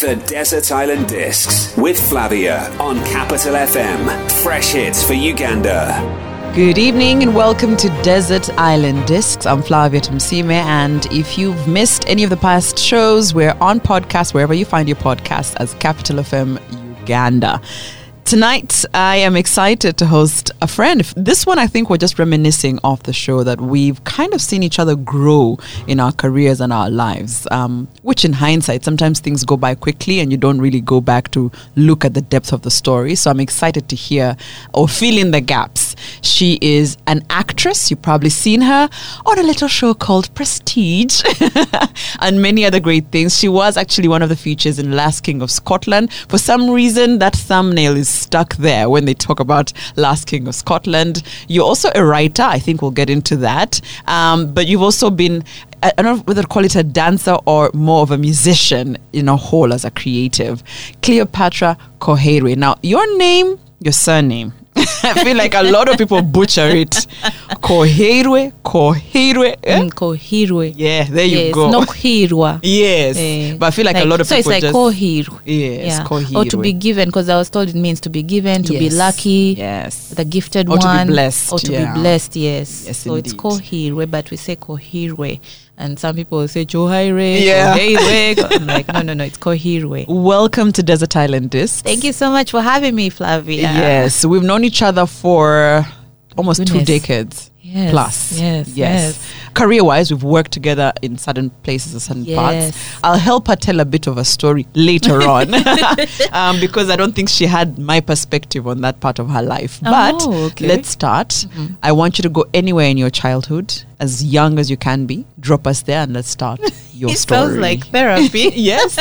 The Desert Island Discs with Flavia on Capital FM. Fresh hits for Uganda. Good evening and welcome to Desert Island Discs. I'm Flavia Tumusiime, and if you've missed any of the past shows, we're on podcast wherever you find your podcast as Capital FM Uganda. Tonight, I am excited to host a friend. This one, I think we're just reminiscing of the show that we've kind of seen each other grow in our careers and our lives, um, which in hindsight, sometimes things go by quickly and you don't really go back to look at the depth of the story. So I'm excited to hear or fill in the gaps. She is an actress. You've probably seen her on a little show called Prestige and many other great things. She was actually one of the features in Last King of Scotland. For some reason, that thumbnail is stuck there when they talk about Last King of Scotland. You're also a writer. I think we'll get into that. Um, but you've also been, I don't know whether to call it a dancer or more of a musician in a whole as a creative. Cleopatra Koheirwe. Now, your name, your surname, I feel like a lot of people butcher it. Koheirwe, Koheirwe. Eh? Mm, Kohirwe. Yeah, there you go. No Kohirwa. Yes, Eh, but I feel like, a lot of so people it's like just Kohirwe. yes, yeah. Or to be given, because I was told it means to be given, to be lucky, Yes, the gifted Or to be one, blessed, or to yeah. be blessed. Yes. Yes, so it's indeed. Kohirwe, but we say Kohirwe, and some people will say Johaire. Yeah. I'm like, no, no, no, it's Kohirwe. Welcome to Desert Island Discs. Thank you so much for having me, Flavia. Yes, we've known each other for almost two decades Yes, plus. yes, yes. Career wise, we've worked together in certain places and certain Yes. parts. I'll help her tell a bit of a story later on um, because I don't think she had my perspective on that part of her life. But Oh, okay. let's start. I want you to go anywhere in your childhood, as young as you can be. Drop us there and let's start your it story. sounds like therapy. yes.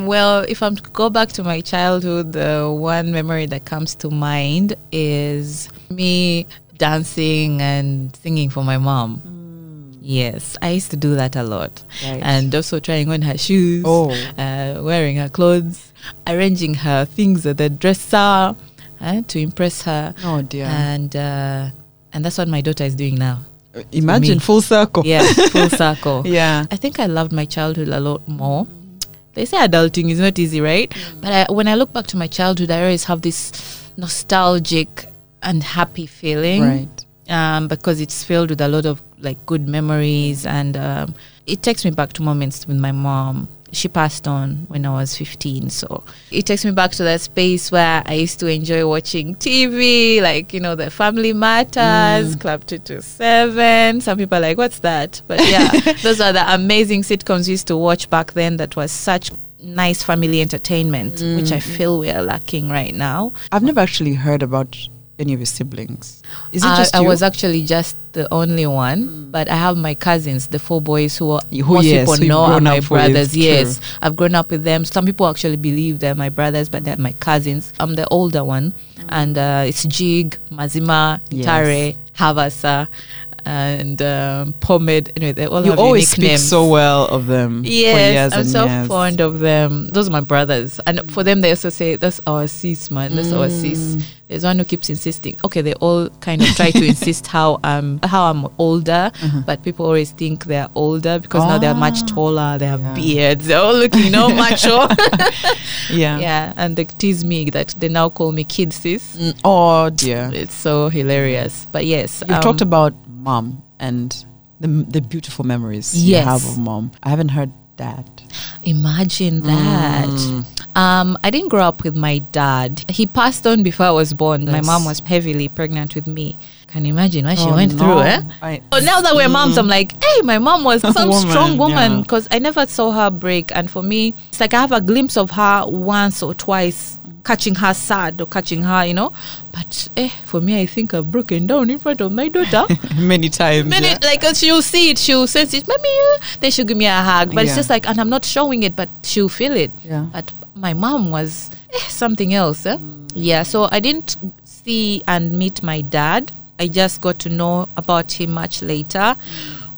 well, if I'm to go back to my childhood, the one memory that comes to mind is me dancing and singing for my mom. Yes, I used to do that a lot. Right. And also trying on her shoes, Oh. uh, wearing her clothes, arranging her things at the dresser uh, to impress her. Oh dear. And uh, and that's what my daughter is doing now. Imagine full circle. Yeah, full circle. Yeah. I think I loved my childhood a lot more. They say adulting is not easy, right? But I, when I look back to my childhood, I always have this nostalgic and happy feeling, Right. Um, because it's filled with a lot of like good memories, and um, it takes me back to moments with my mom. She passed on when I was 15, so it takes me back to that space where I used to enjoy watching TV, like you know the Family Matters, Club Two Two Seven. Some people are like, "What's that?" But yeah, those are the amazing sitcoms we used to watch back then. That was such nice family entertainment, which I feel we are lacking right now. I've never actually heard about any of your siblings. Is it I, just I you? was actually just the only one, but I have my cousins, the four boys who, are, Who, most yes, people know are my up with, brothers. true. Yes, I've grown up with them. Some people actually believe they're my brothers, but they're my cousins. I'm the older one, and uh, it's Jig, Mazima, Yes. Tare, Havasa, and um, Pomade. Anyway, they all you have always speak names. so well of them. for Yes, years I'm so years. fond of them. Those are my brothers, and for them, they also say, "That's our sis, man. That's our sis." There's one who keeps insisting. Okay, they all kind of try to insist how I'm how I'm older, but people always think they're older because now they're much Mm-hmm. Ah, taller. They have yeah. beards. They're all looking no macho. Yeah. yeah, and they tease me that they now call me kid sis. Mm, Oh dear. It's so hilarious. But yes, You've um, talked about mom and the the beautiful memories you have of mom. I haven't heard dad. Imagine that. Mm. Um, I didn't grow up with my dad. He passed on before I was born. My mom was heavily pregnant with me. Can you imagine what she Oh, went no. through? Eh? I- now that we're moms, I'm like, hey, my mom was some Woman, strong woman yeah. because I never saw her break. And for me, it's like I have a glimpse of her once or twice, catching her sad or catching her, you know. But eh, for me, I think I've broken down in front of my daughter. Many times. Many, yeah. like she'll see it, she'll sense it, mommy. uh," Then she'll give me a hug, but Yeah. it's just like, and I'm not showing it, but she'll feel it. Yeah. But my mom was eh, something else. Eh? Yeah, so I didn't see and meet my dad. I just got to know about him much later,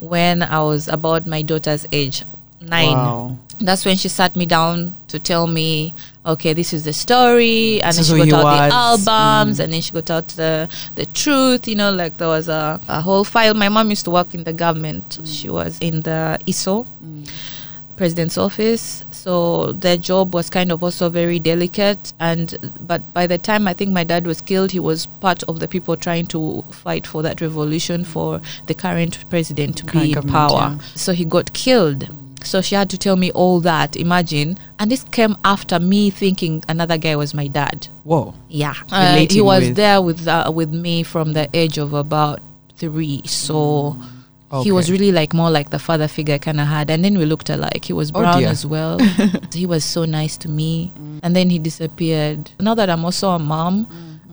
when I was about my daughter's age, nine. Wow. That's when she sat me down to tell me, okay, this is the story, and This then she got out the was. albums, and then she got out the the truth. You know, like there was a, a whole file. My mom used to work in the government. She was in the ISO. President's office. So their job was kind of also very delicate. And but by the time I think my dad was killed, he was part of the people trying to fight for that revolution for the current president to Current be in power. yeah. So he got killed. So she had to tell me all that. Imagine, and this came after me thinking another guy was my dad. Whoa. Yeah, uh, he was with- there with uh, with me from the age of about three. So he was really like more like the father figure I kind of had. And then we looked alike. He was Oh, brown dear. as well. he was so nice to me. And then he disappeared. Now that I'm also a mom.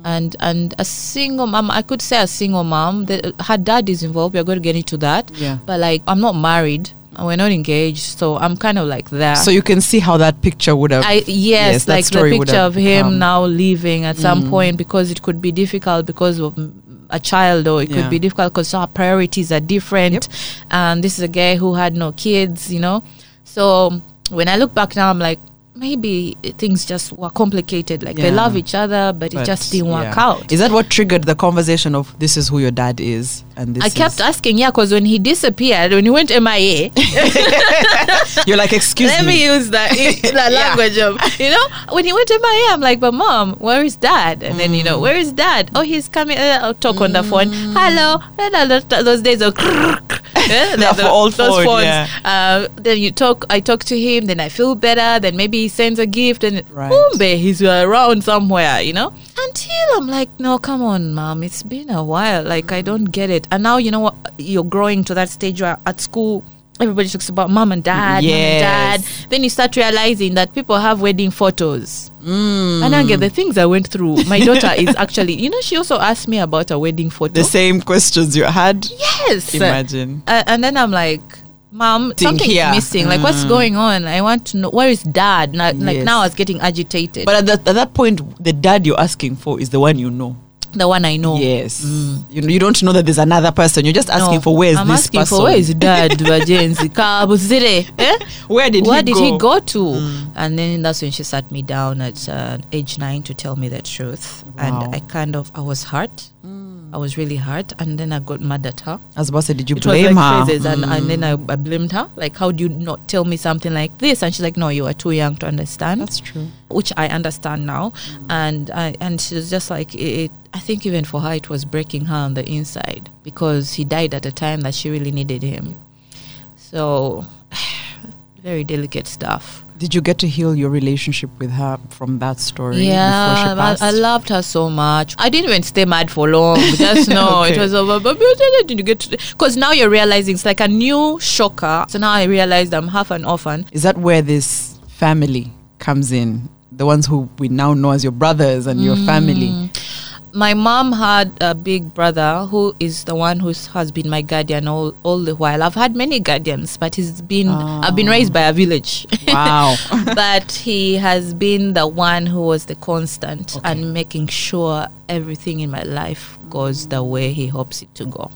And and a single mom, I could say a single mom. The, her dad is involved. We're going to get into that. Yeah. But like, I'm not married. and We're not engaged, so I'm kind of like that. So you can see how that picture would have. I yes, that like the picture of him now leaving at some point because it could be difficult because of mm, a child or it Yeah. could be difficult because our priorities are different. And this is a guy who had no kids you know? So when i look back now i'm like maybe things just were complicated like they love each other but, it just didn't work out Is that what triggered the conversation of this is who your dad is and this I kept asking, yeah, because when he disappeared, when he went MIA, You're like, excuse let me. Let me use that the Yeah. language of you know when he went MIA, I'm like, but mom, where is dad? And then you Mm. know, where is dad? Oh, he's coming. Uh, I'll talk on the phone. Hello. And I those days of yeah, Yeah, for old those phone, phones. yeah. Uh, then you talk. I talk to him. Then I feel better. Then maybe he sends a gift, and Right. boom, babe, he's around somewhere. You know. Until I'm like, no, come on, mom. It's been a while. Like I don't get it. And now you know what? You're growing to that stage where at school. Everybody talks about mom and dad, mom and dad. Then you start realizing that people have wedding photos. Mm. And again, the things I went through, my daughter is actually, you know, she also asked me about a wedding photo. the same questions you had. yes. Imagine. Uh, and then I'm like, Mom, Thing something's here. missing. Like, what's Mm. going on? I want to know where is dad? Now, Like Yes. now, I was getting agitated. But at that, at that point, the dad you're asking for is the one you know. The one I know. Yes. Mm. You, know, you don't know that there's another person. You're just asking No, for where's I'm this asking person. for where is dad? Kabuzire. Eh? Where did Where he did go? he go to? Mm. And then that's when she sat me down at uh, age nine to tell me the truth. Wow. And I kind of, I was hurt. Mm. I was really hurt. And then I got mad at her. I was about say, did you it blame like her? phrases. And, and then I, I blamed her. Like, how do you not tell me something like this? And she's like, no, you are too young to understand. That's true. which I understand now. And I, and she was just like, it, I think even for her, it was breaking her on the inside because he died at a time that she really needed him. So, very delicate stuff. Did you get to heal your relationship with her from that story before she Yeah. I, I loved her so much. I didn't even stay mad for long. Just no, Okay. it was over. But did you get? Because now you're realizing it's like a new shocker. So now I realized I'm half an orphan. Is that where this family comes in? The ones who we now know as your brothers and your Mm. family. My mom had a big brother who is the one who has been my guardian all, all the while. I've had many guardians, but he's been I've been oh. raised by a village. Wow. but he has been the one who was the constant and making sure everything in my life goes the way he hopes it to go.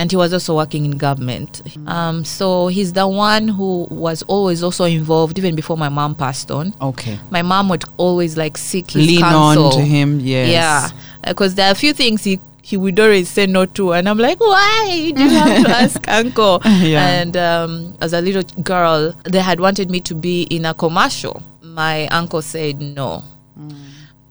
And he was also working in government. Um, so he's the one who was always also involved even before my mom passed on okay. my mom would always like seek his Lean counsel. on to him, yes. Yeah, because there are a few things he he would always say no to, and I'm like, why You do you have to ask uncle? Yeah. And um, as a little girl, they had wanted me to be in a commercial. My uncle said no.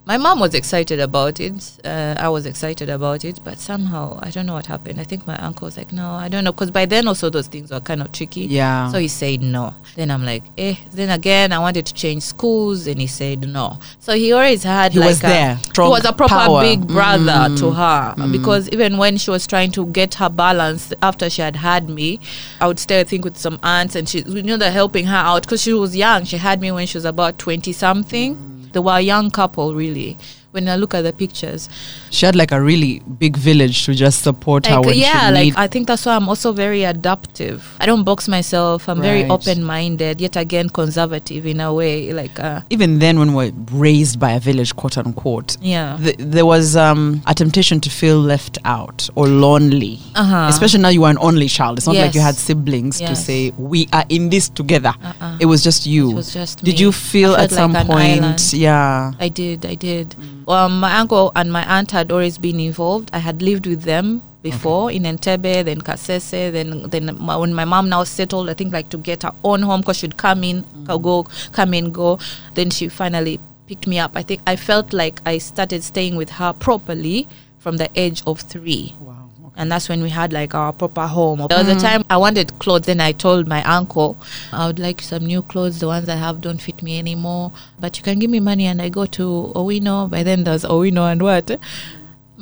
My mom was excited about it. Uh, I was excited about it, but somehow I don't know what happened. I think my uncle was like, "No, I don't know," because by then also those things were kind of tricky. Yeah. So he said no. Then I'm like, eh. Then again, I wanted to change schools, and he said no. So he always had He like was a, there, He was a proper power. big brother Mm. to her because even when she was trying to get her balance after she had had me, I would stay I think with some aunts, and she you know they're helping her out because she was young. She had me when she was about twenty something. They were a young couple, really. When I look at the pictures, She had like a really big village to just support her when yeah, she like I think that's why I'm also very adaptive. I don't box myself. I'm very open-minded, yet again conservative in a way. Like, uh, even then when we're raised by a village, quote unquote. yeah, th- there was um, a temptation to feel left out or lonely. Uh-huh. Especially now you are an only child. It's not like you had siblings to say, we are in this together. Uh-uh. It was just you. It was just Did me. you feel at felt some like point? island. Yeah. I did, I did. Um, my uncle and my aunt had always been involved. I had lived with them before in Entebbe, then Kasese, then then my, when my mom now settled, I think like to get her own home because she'd come in, go, come in, go. Then she finally picked me up. I think I felt like I started staying with her properly from the age of three. Wow. And that's when we had like our proper home. There was a mm. time I wanted clothes, then I told my uncle, I would like some new clothes. The ones I have don't fit me anymore. But you can give me money and I go to Owino. By then there's Owino and what?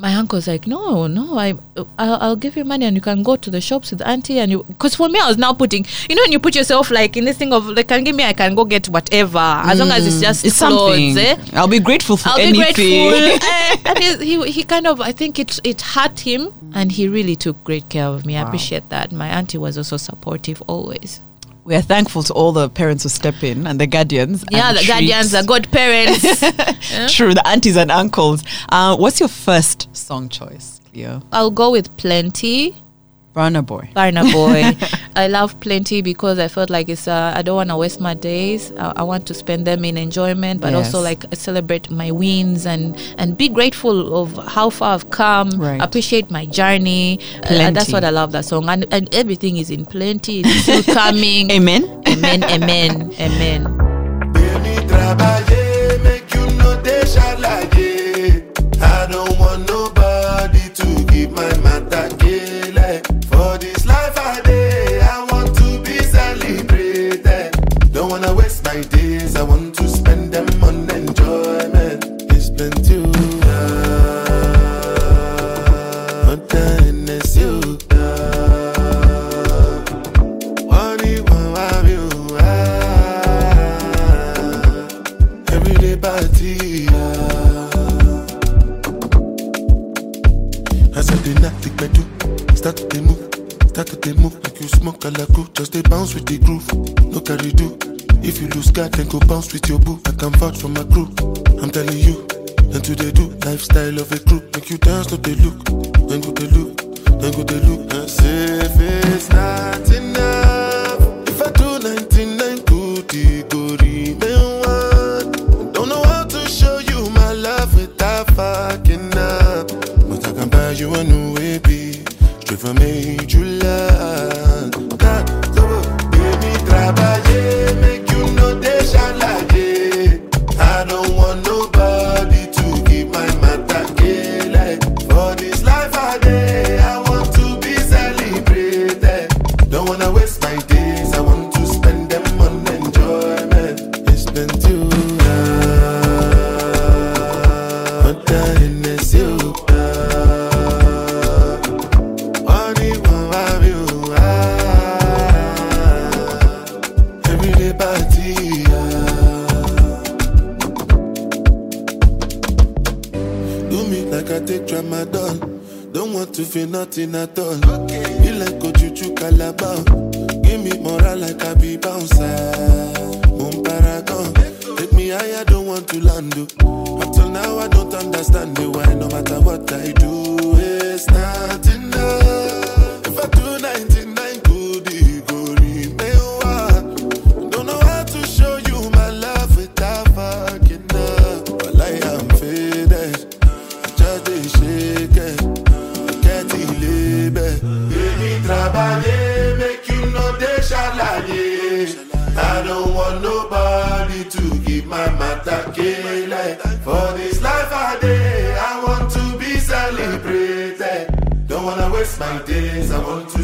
My uncle's like, no, no, I, I'll, I'll give you money and you can go to the shops with auntie and you. Because for me, I was now putting, you know, when you put yourself like in this thing of, like, can give me, I can go get whatever as long as it's just It's clothes. something. Eh? I'll be grateful for I'll anything. be grateful. Eh, and he, he, he kind of, I think it, it hurt him, and he really took great care of me. I appreciate that. My auntie was also supportive always. We are thankful to all the parents who step in and the guardians. Yeah, the treat- guardians, the godparents. True, the aunties and uncles. Uh, what's your first song choice, Cleo? I'll go with Plenty. Burna Boy. Burna Boy. I love Plenty because I felt like it's. Uh, I don't want to waste my days. I, I want to spend them in enjoyment, but also like celebrate my wins and and be grateful of how far I've come. Right. Appreciate my journey. Uh, and that's what I love that song. And and everything is in plenty. It's still coming. Amen. Amen. Amen. Amen. As I do, start to dey move, start to dey move like you smoke a la crew. Just dey bounce with the groove, no carry do. If you lose God, then go bounce with your boo. I can vouch for my crew. I'm telling you, and to they do lifestyle of a crew. Make you dance, no they look, then go they look, then go they look. Say if it's not to feel nothing For this life I day, I want to be celebrated. Don't wanna waste my days, I want to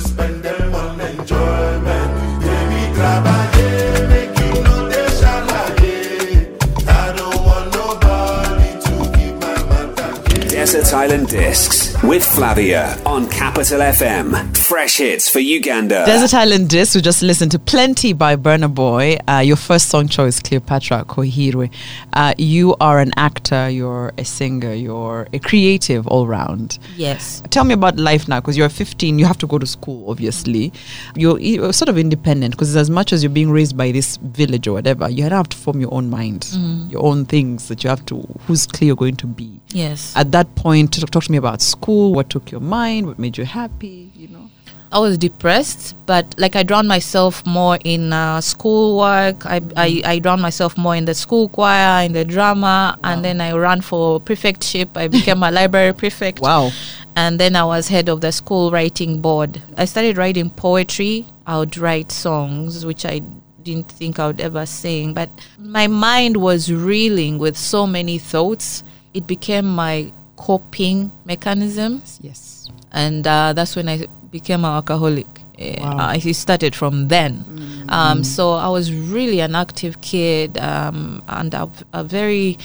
Island Discs with Flavia on Capital FM. Fresh hits for Uganda. Desert Island Discs, we just listened to Plenty by Burna Boy. Uh, your first song choice, Cleopatra Kohirwe. Uh, you are an actor, you're a singer, you're a creative all round. Yes. Tell me about life now, because you're 15, you have to go to school, obviously. You're, you're sort of independent, because as much as you're being raised by this village or whatever, you have to form your own mind, your own things that you have to, who's Cleo going to be? Yes. At that point, talk, talk to me about school, what took your mind, what made you happy, you know? I was depressed, but like I drowned myself more in uh, schoolwork. I, I I drowned myself more in the school choir, in the drama, and then I ran for prefectship. I became a library prefect. Wow. and then I was head of the school writing board. I started writing poetry. I would write songs, which I didn't think I would ever sing, but my mind was reeling with so many thoughts. It became my coping mechanisms. Yes. and uh, that's when I became an alcoholic. Wow. I it started from then. Um, so I was really an active kid um, and a, a very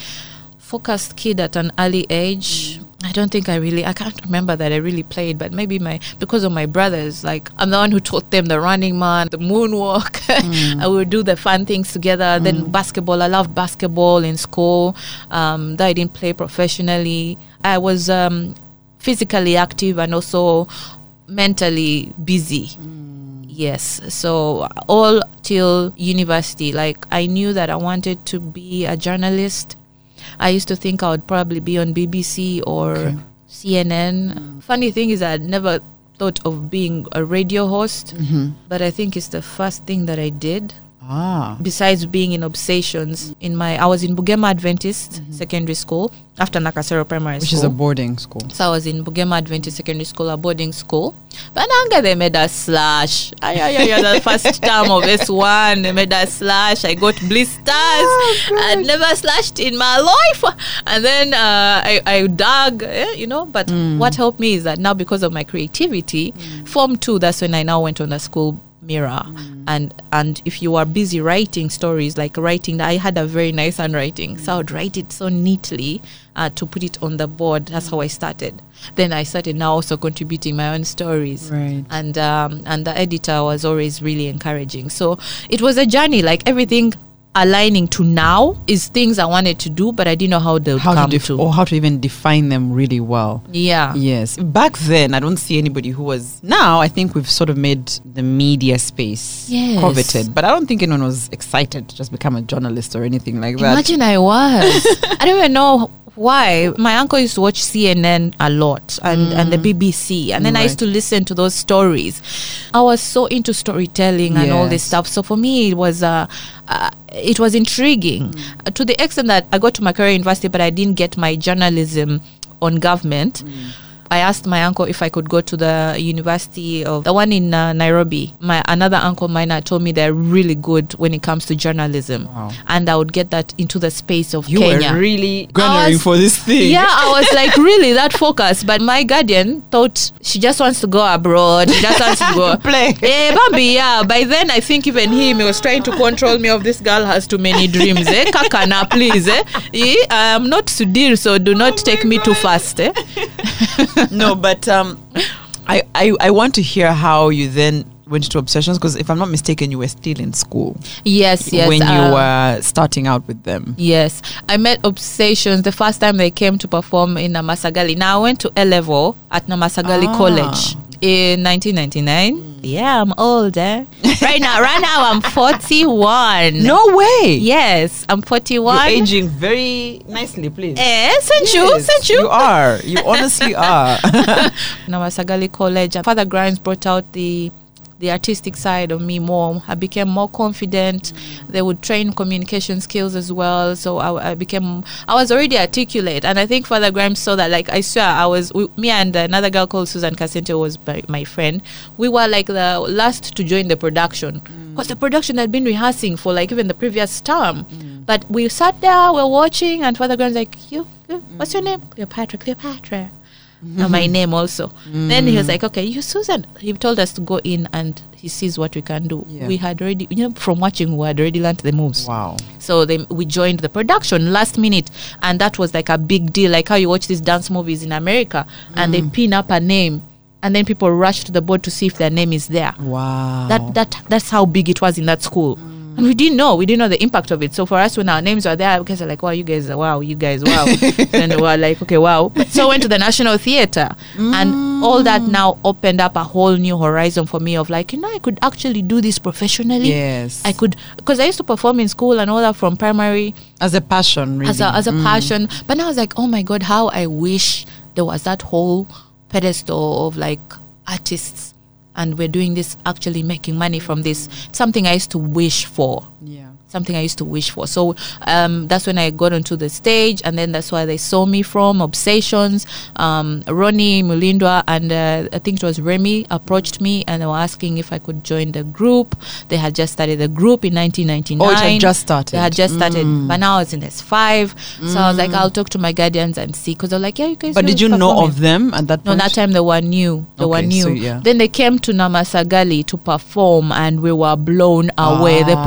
focused kid at an early age. I don't think I really I can't remember that I really played, but maybe my because of my brothers, like I'm the one who taught them the running man, the moonwalk. I would do the fun things together. Then basketball, I loved basketball in school. Um, though I didn't play professionally, I was um, physically active and also mentally busy. Mm. Yes. So all till university, like I knew that I wanted to be a journalist. I used to think I would probably be on BBC or Okay. CNN. Mm. Funny thing is, I never thought of being a radio host, mm-hmm. but I think it's the first thing that I did. Ah. Besides being in obsessions, in my I was in Bugema Adventist Secondary School after Nakasero Primary Which School. Which is a boarding school. So I was in Bugema Adventist Secondary School, a boarding school. But Nanga, they made a slash. Ay, ay, ay, the first term of S1, they made a slash. I got blisters. I'd never slashed in my life. And then uh, I, I dug, eh, you know. But what helped me is that now, because of my creativity, Form 2, that's when I now went on a school mirror. And and if you are busy writing stories like writing i had a very nice handwriting. So i would write it so neatly uh, to put it on the board. That's how i started. Then i started now also contributing my own stories. Right. and um, and the editor was always really encouraging. So it was a journey. Like everything aligning to now is things i wanted to do but i didn't know how they would How to, come def- to or how to even define them really well. yeah Yes. Back then, I don't see anybody who was. Now, I think we've sort of made the media space Yes. coveted, but I don't think anyone was excited to just become a journalist or anything like that. Imagine I was. I don't even know why. My uncle used to watch CNN a lot and, and the BBC. And then I used to listen to those stories. I was so into storytelling and all this stuff. So for me, it was uh, uh, it was intriguing uh, to the extent that I got to Makerere University, but I didn't get my journalism on government. I asked my uncle if I could go to the university of the one in uh, Nairobi. My another uncle mine had told me they're really good when it comes to journalism, Wow. and I would get that into the space of you Kenya. were really I garnering for this thing. Yeah, I was like really that focused. But my guardian thought she just wants to go abroad. She just wants to go Play. Eh, Bambi, yeah. By then, I think even him he was trying to control me. Of this girl has too many dreams. Eh, Kakana, please. Eh, Eh, I'm not Sudhir, so do not take me too fast. Eh? no, but um, I, I I want to hear how you then went to obsessions because if I'm not mistaken, you were still in school Yes, yes. when you uh, were starting out with them. Yes, I met Obsessions the first time they came to perform in Namasagali. Now I went to A level at Namasagali Ah. College in 1999. Yeah, I'm old. Eh? right now, right now I'm 41. No way. Yes, I'm 41. You're aging very nicely, please. Eh, sent you, Yes, sent you. You are. You honestly are. Namasagali College. And Father Grimes brought out the the artistic side of me more. I became more confident. They would train communication skills as well. So I, I became, I was already articulate. And I think Father Grimes saw that, like, I swear, I was, we, me and another girl called Susan Casente was my, my friend. We were like the last to join the production. Mm. Because the production had been rehearsing for like even the previous term. Mm. But we sat there, we are watching, and Father Grimes like, you, you, what's your mm. name? Cleopatra, Cleopatra uh, my name also. Then he was like, okay, you Susan. He told us to go in and he sees what we can do. Yeah. We had already, you know, from watching, we had already learned the moves. wow. So then we joined the production last minute, and that was like a big deal. Like how you watch these dance movies in America, and they pin up a name, and then people rush to the board to see if their name is there. Wow. That that that's how big it was in that school. And we didn't know, we didn't know the impact of it. So for us, when our names were there, we guys are like, "Wow, you guys, wow, you guys, wow," and we were like, "Okay, wow." So I went to the National Theatre, and mm. all that now opened up a whole new horizon for me of like, you know, I could actually do this professionally. Yes. I could because I used to perform in school and all that from primary as a passion, really. as a as a mm. passion. But now I was like, oh my god, how I wish there was that whole pedestal of like artists, and we're doing this actually making money from this. Something I used to wish for. yeah. Something I used to wish for. So um, that's when I got onto the stage, and then that's why they saw me from Obsessions. Um, Ronnie Mulindwa and uh, I think it was Remy approached me and they were asking if I could join the group. They had just started the group in 1999. Oh, it had just started. They had just started, but now I was in S5. So I was like, I'll talk to my guardians and see because they're like, yeah, you guys. But did you know of them at that No, that time they were new. They were new. so yeah. Then they came to Namasagali to perform, and we were blown away. The Ah.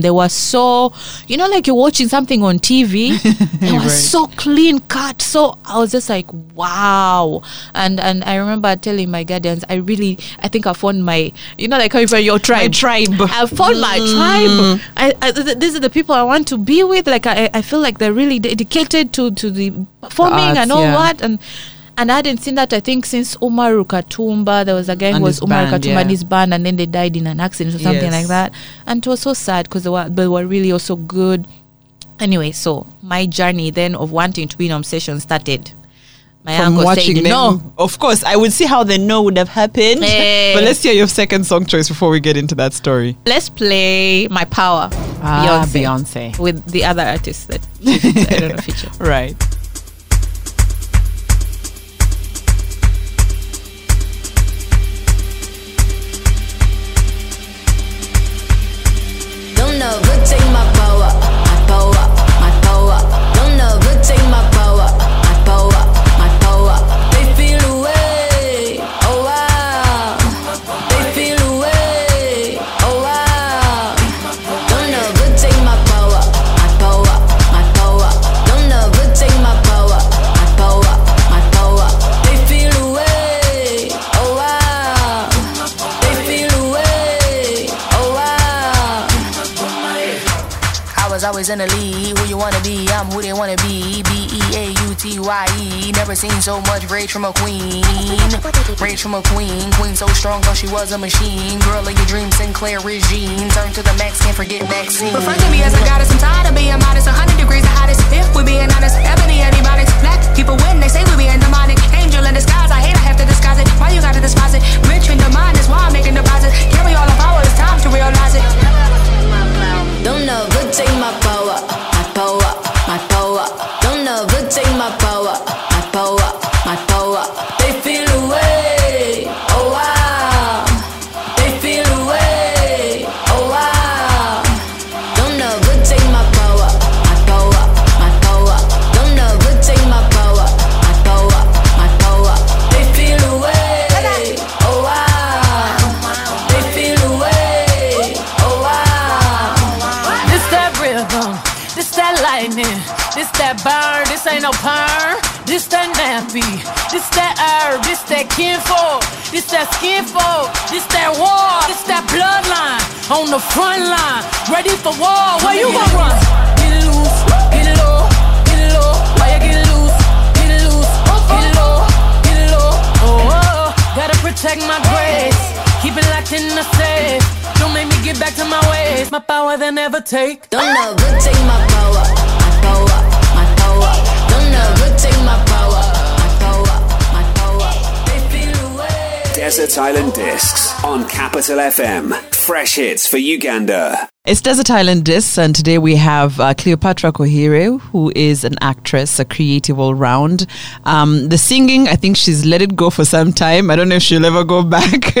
They were so, you know, like you're watching something on TV. they were Right. so clean cut. So I was just like, wow. And and I remember telling my guardians, I really, I think I found my, you know, like how you your tribe. tribe. I found my mm. tribe. I, I, th- these are the people I want to be with. Like I, I feel like they're really dedicated to to the performing arts, and all yeah. that. And and I hadn't seen that. I think since Umar Rukatumba, there was a guy And who was his Umar band, Rukatumba yeah. and his band, and then they died in an accident or something Yes. like that. And it was so sad because they were they were really also good. Anyway, so my journey then of wanting to be in obsession started. My From uncle watching said, them, "No, of course, I would see how the no would have happened. Eh. But let's hear your second song choice before we get into that story. let's play my power." Ah, Beyonce. Beyonce. with the other artists that I don't know feature. Right. Always in the lead. Who you wanna be? I'm who they wanna be. B E A U T Y E. Never seen so much rage from a queen. Rage from a queen. Queen so strong, thought she was a machine. Girl of your dreams, Sinclair regime. Turn to the max, can't forget Maxine. Refer to me as a goddess. I'm tired of being modest. 100 degrees the hottest. If we being honest, ebony antibiotics. Black people win. They say we being demonic. Angel in disguise. I hate. I have to disguise it. Why you gotta despise it? Rich in the mind is why I'm making deposits. Carry all the power. It's time to realize it. Don't ever take my power, that burn, this ain't no perm, this that nappy, this that herb, this that kinfolk, this that skinfolk, this that war, this that bloodline on the front line, ready for war. Where you gonna run? Get loose, get low, get low. Why you get loose, get loose, get low, get low. Oh, oh, gotta protect my grace, keep it locked in the safe. Don't make me get back to my ways. My power they never take. Don't ever take my power, my power. Desert Island Discs on Capital FM. Fresh hits for Uganda. It's Desert Island Discs, and today we have uh, Cleopatra Kohire, who is an actress, a creative all round. Um, the singing, I think she's let it go for some time. I don't know if she'll ever go back,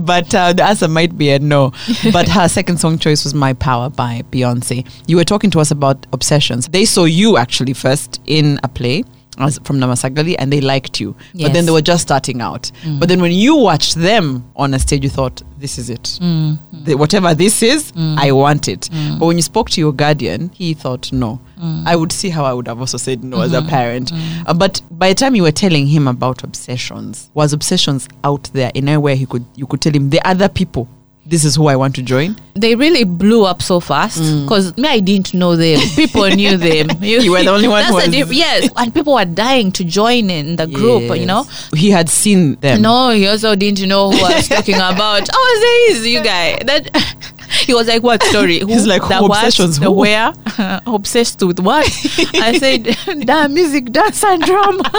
but uh, the answer might be a no. but her second song choice was My Power by Beyonce. You were talking to us about obsessions. They saw you actually first in a play. From Namasagali, and they liked you, but then they were just starting out. Mm. But then when you watched them on a stage, you thought, "This is it. Mm-hmm. The- whatever this is, mm. I want it." Mm. But when you spoke to your guardian, he thought, "No." I would see how I would have also said no as a mm-hmm. parent. Uh, but by the time you were telling him about obsessions, was obsessions out there in a way he could you could tell him the other people, this is who I want to join. They really blew up so fast because me, I didn't know them. People knew them. You were the only one That's who diff- yes, and people were dying to join in the group. You know. He had seen them. No, he also didn't know who I was talking about. Oh, there is you guy. That he was like, "What story?" Who, He's like, who obsessions, The who? where? Obsessed with what? I said, "The music, dance, and drama."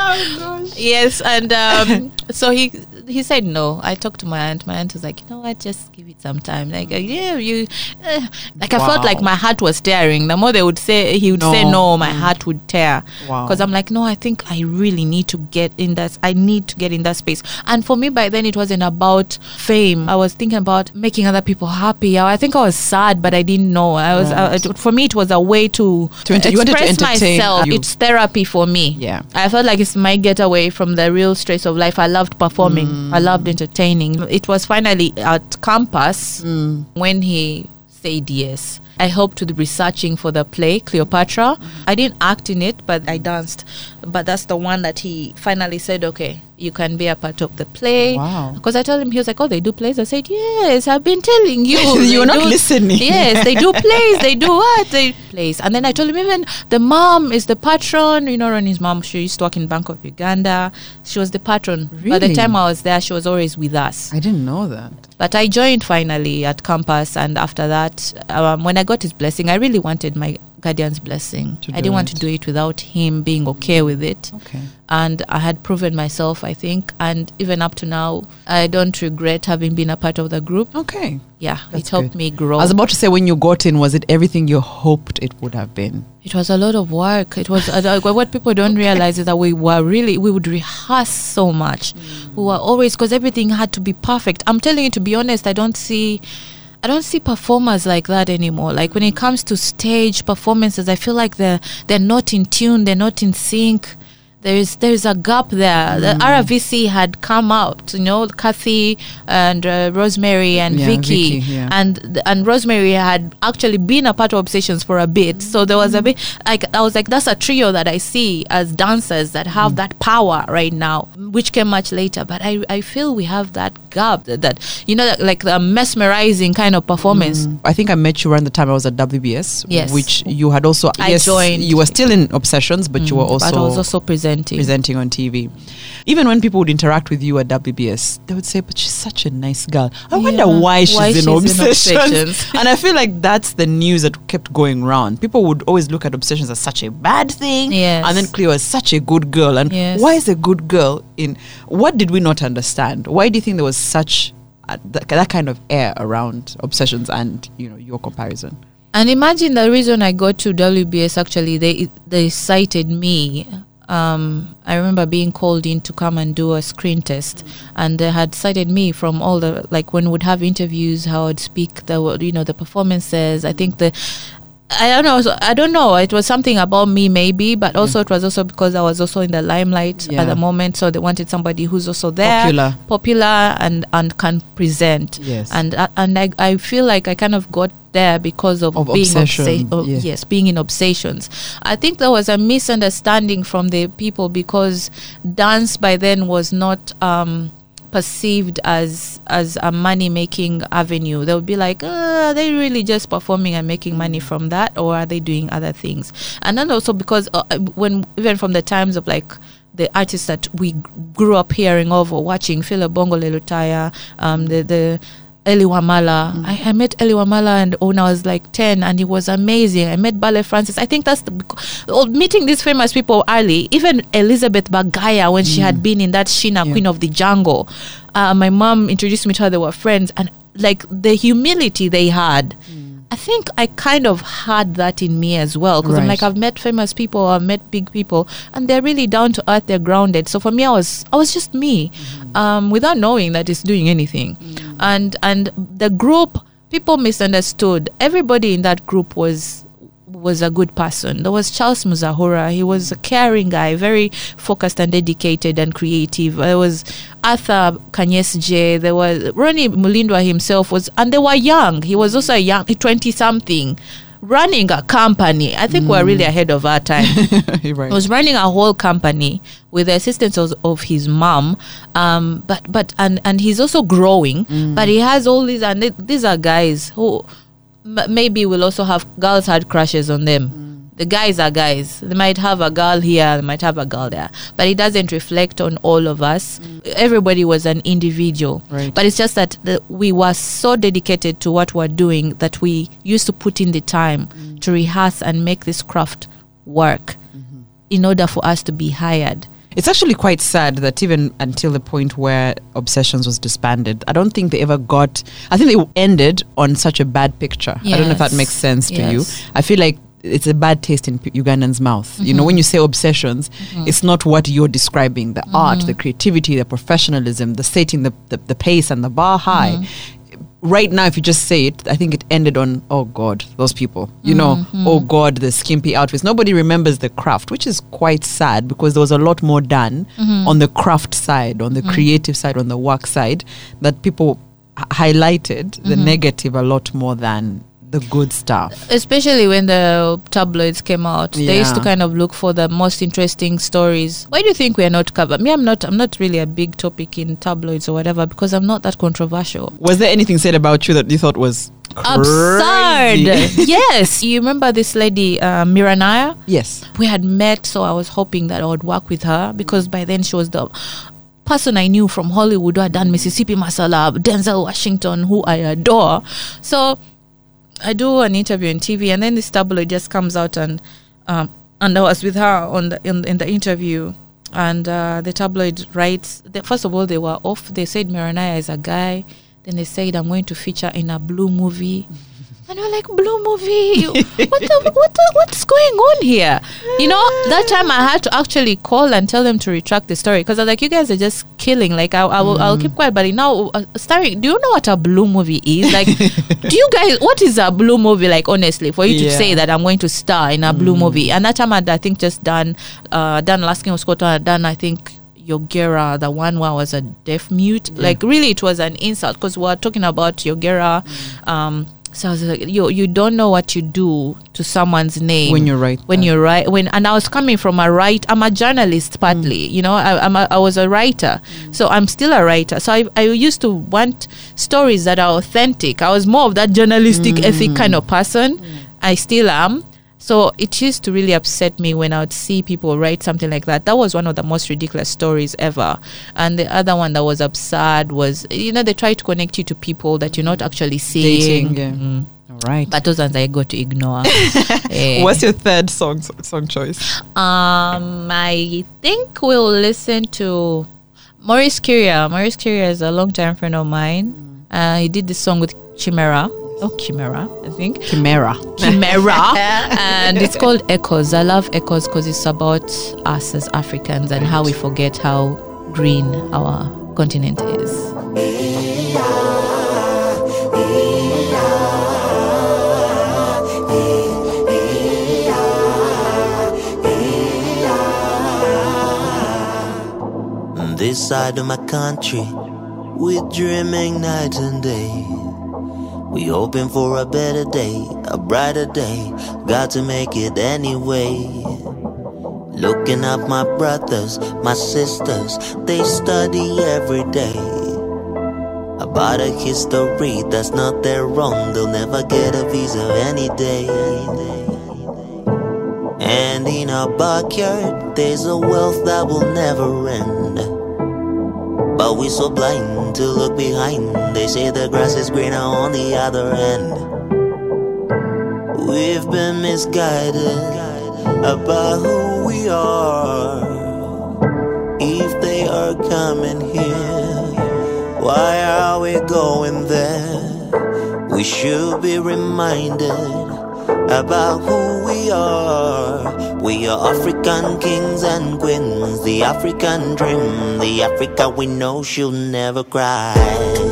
Oh gosh. yes, and um, so he he said no. I talked to my aunt. My aunt was like, you know what, just give it some time. Like, uh, yeah, you, uh, like I felt like my heart was tearing. The more they would say, he would say No. no, my heart would tear. Wow. Because I'm like, no, I think I really need to get in that. I need to get in that space. And for me, by then, it wasn't about fame. I was thinking about making other people happy. I I think I was sad, but I didn't know. I was. I, it- for me, it was a way to, To enter- you wanted to express entertain myself. you. It's therapy for me. Yeah. I felt like it's my getaway from the real stress of life. I loved performing. I loved entertaining. It was finally at campus mm. when he said yes. I helped with researching for the play Cleopatra. Mm-hmm. I didn't act in it, but I danced. But that's the one that he finally said, "Okay, you can be a part of the play." Wow. Because I told him he was like, "Oh, they do plays." I said, "Yes, I've been telling you." You were They not do- listening. Yes, they do plays. They do what? They plays. And then I told him even the mom is the patron. You know, Ronnie's mom. She used to work in Bank of Uganda. She was the patron. Really? By the time I was there, she was always with us. I didn't know that. But I joined finally at campus, and after that, um, when I got his blessing, I really wanted my guardian's blessing. I didn't want to do it without him being okay with it. Okay. And I had proven myself, I think, and even up to now, I don't regret having been a part of the group. Okay. Yeah, That's it helped good. me grow. I was about to say, when you got in, was it everything you hoped it would have been? It was a lot of work. It was uh, what people don't realize is that we were really we would rehearse so much. We were always because everything had to be perfect. I'm telling you to be honest, I don't see. I don't see performers like that anymore. Like when it comes to stage performances, I feel like they're they're not in tune. They're not in sync. There is there is a gap there. The mm. RVC had come out, you know, Kathy and uh, Rosemary and Yeah, Vicky, Vicky, yeah. and and Rosemary had actually been a part of Obsessions for a bit. So there was a mm. bit like I was like, that's a trio that I see as dancers that have mm. that power right now, which came much later. But I I feel we have that gap that, that you know that, like the mesmerizing kind of performance. I think I met you around the time I was at WBS. Yes. Which you had also. I yes, joined. You were still in Obsessions, but you were also. but I was also presenting. Presenting on TV. Even when people would interact with you at WBS, they would say, "But she's such a nice girl. I wonder Yeah. why she's, Why in, she's in obsessions. Obsessions. and I feel like that's the news that kept going round. People would always look at obsessions as such a bad thing, Yes. and then Cleo as such a good girl. And Yes. why is a good girl in? What did we not understand? Why do you think there was such uh, that, that kind of air around obsessions and you know your comparison? And imagine the reason I got to WBS actually they they cited me. Um, I remember being called in to come and do a screen test, and they had cited me from all the like when we'd have interviews, how I'd speak, the you know the performances. I think the I don't know. I don't know. It was something about me, maybe, but also it was also because I was also in the limelight Yeah. at the moment. So they wanted somebody who's also there, Popular. popular, and and can present. Yes. And uh, and I, I feel like I kind of got there because of, Of being obsession, oh, yeah. yes, being in obsessions. I think there was a misunderstanding from the people because dance by then was not. Um, perceived as as a money making avenue. They would be like uh, are they really just performing and making money from that or are they doing other things? And then also because uh, when even from the times of like the artists that we grew up hearing of or watching Philly Bongoley Lutaaya um the the Elly Wamala. I, I met Elly Wamala and when I was like 10 and he was amazing. I met Ballet Francis. I think that's the, meeting these famous people early. Even Elizabeth Bagaya when she had been in that Sheena Yeah. Queen of the Jungle. Uh, my mom introduced me to her. They were friends and like the humility they had. I think I kind of had that in me as well because I'm like I've met famous people, I've met big people, and they're really down to earth. They're grounded. So for me, I was I was just me, um, without knowing that it's doing anything, and and the group people misunderstood. Everybody in that group was was a good person. There was Charles Muzahura. He was a caring guy, very focused and dedicated and creative. There was Arthur Kanyes J. There was Ronnie Mulindwa himself was, and they were young. He was also a young, twenty something, running a company. I think we're really mm. ahead of our time. right. He was running a whole company with the assistance of, of his mom, um, but but and and he's also growing. Mm. But he has all these, and th- these are guys who m- maybe will also have girls had crushes on them. Mm. The guys are guys. They might have a girl here, they might have a girl there, but it doesn't reflect on all of us. Everybody was an individual, Right. but it's just that the, we were so dedicated to what we're doing that we used to put in the time mm. to rehearse and make this craft work mm-hmm. in order for us to be hired. It's actually quite sad that even until the point where Obsessions was disbanded, I don't think they ever got. I think they ended on such a bad picture. I don't know if that makes sense to you. I feel like it's a bad taste in P- Ugandans' mouth. You Mm-hmm. know, when you say obsessions, it's not what you're describing the art, Mm-hmm. the creativity, the professionalism, the setting the, the, the pace and the bar high. Mm-hmm. Right now, if you just say it, I think it ended on, oh God, those people. You know, Mm-hmm. oh God, the skimpy outfits. Nobody remembers the craft, which is quite sad because there was a lot more done Mm-hmm. on the craft side, on the creative side, on the work side, that people highlighted the Mm-hmm. negative a lot more than the good stuff. especially when the tabloids came out they used to kind of look for the most interesting stories. Why do you think we are not covered? Me i'm not i'm not really a big topic in tabloids or whatever because i'm not that controversial. Was there anything said about you that you thought was absurd! yes! You remember this lady uh, Mira Nair yes. we had met so i was hoping that i would work with her because by then she was the person i knew from hollywood who had done mississippi masala denzel washington who i adore. So i do an interview on tv and then this tabloid just comes out and um, and i was with her on the in, in the interview. And uh, the tabloid writes that first of all they were off. They said Mira Nair is a guy. Then they said i'm going to feature in a blue movie and we're like, blue movie. What the, what the, what's going on here? You know, that time I had to actually call and tell them to retract the story because I was like, you guys are just killing. Like, I, I will, I'll keep quiet. But now, uh, starring, do you know what a blue movie is? Like, do you guys, what is a blue movie? Like, honestly, for you to say that I'm going to star in a blue movie. And that time I'd, I think, just done, uh, done Last King of Scotland, I'd done, I think, Yogera, the one where I was a deaf mute. Like, really, it was an insult because we were talking about Yogera. Um, so I was like, you you don't know what you do to someone's name When you write When that. you write when, and I was coming from a right. I'm a journalist partly. Mm. You know, I, I'm a, I was a writer, mm. so I'm still a writer. So I I used to want stories that are authentic. I was more of that journalistic mm. ethic kind of person. I still am. So it used to really upset me when I would see people write something like that. That was one of the most ridiculous stories ever. And the other one that was absurd was, you know, they try to connect you to people that you're not actually seeing. Dating. Yeah. All right. But those ones I got to ignore. Eh. What's your third song song choice? Um, I think we'll listen to Maurice Kirya. Maurice Kirya is a long-time friend of mine. Uh, he did this song with Chimera. Oh, Chimera, I think. Chimera. Chimera. and it's called Echoes. I love Echoes because it's about us as Africans and how we forget how green our continent is. On this side of my country, we're dreaming night and day. We hoping for a better day, a brighter day. Got to make it anyway. Looking up my brothers, my sisters, they study every day. About a history that's not their own, they'll never get a visa any day. And in our backyard, there's a wealth that will never end. But we're so blind to look behind. They say the grass is greener on the other end. We've been misguided about who we are. If they are coming here, why are we going there? We should be reminded about who we are. We are African kings and queens, the African dream, the Africa we know she'll never cry.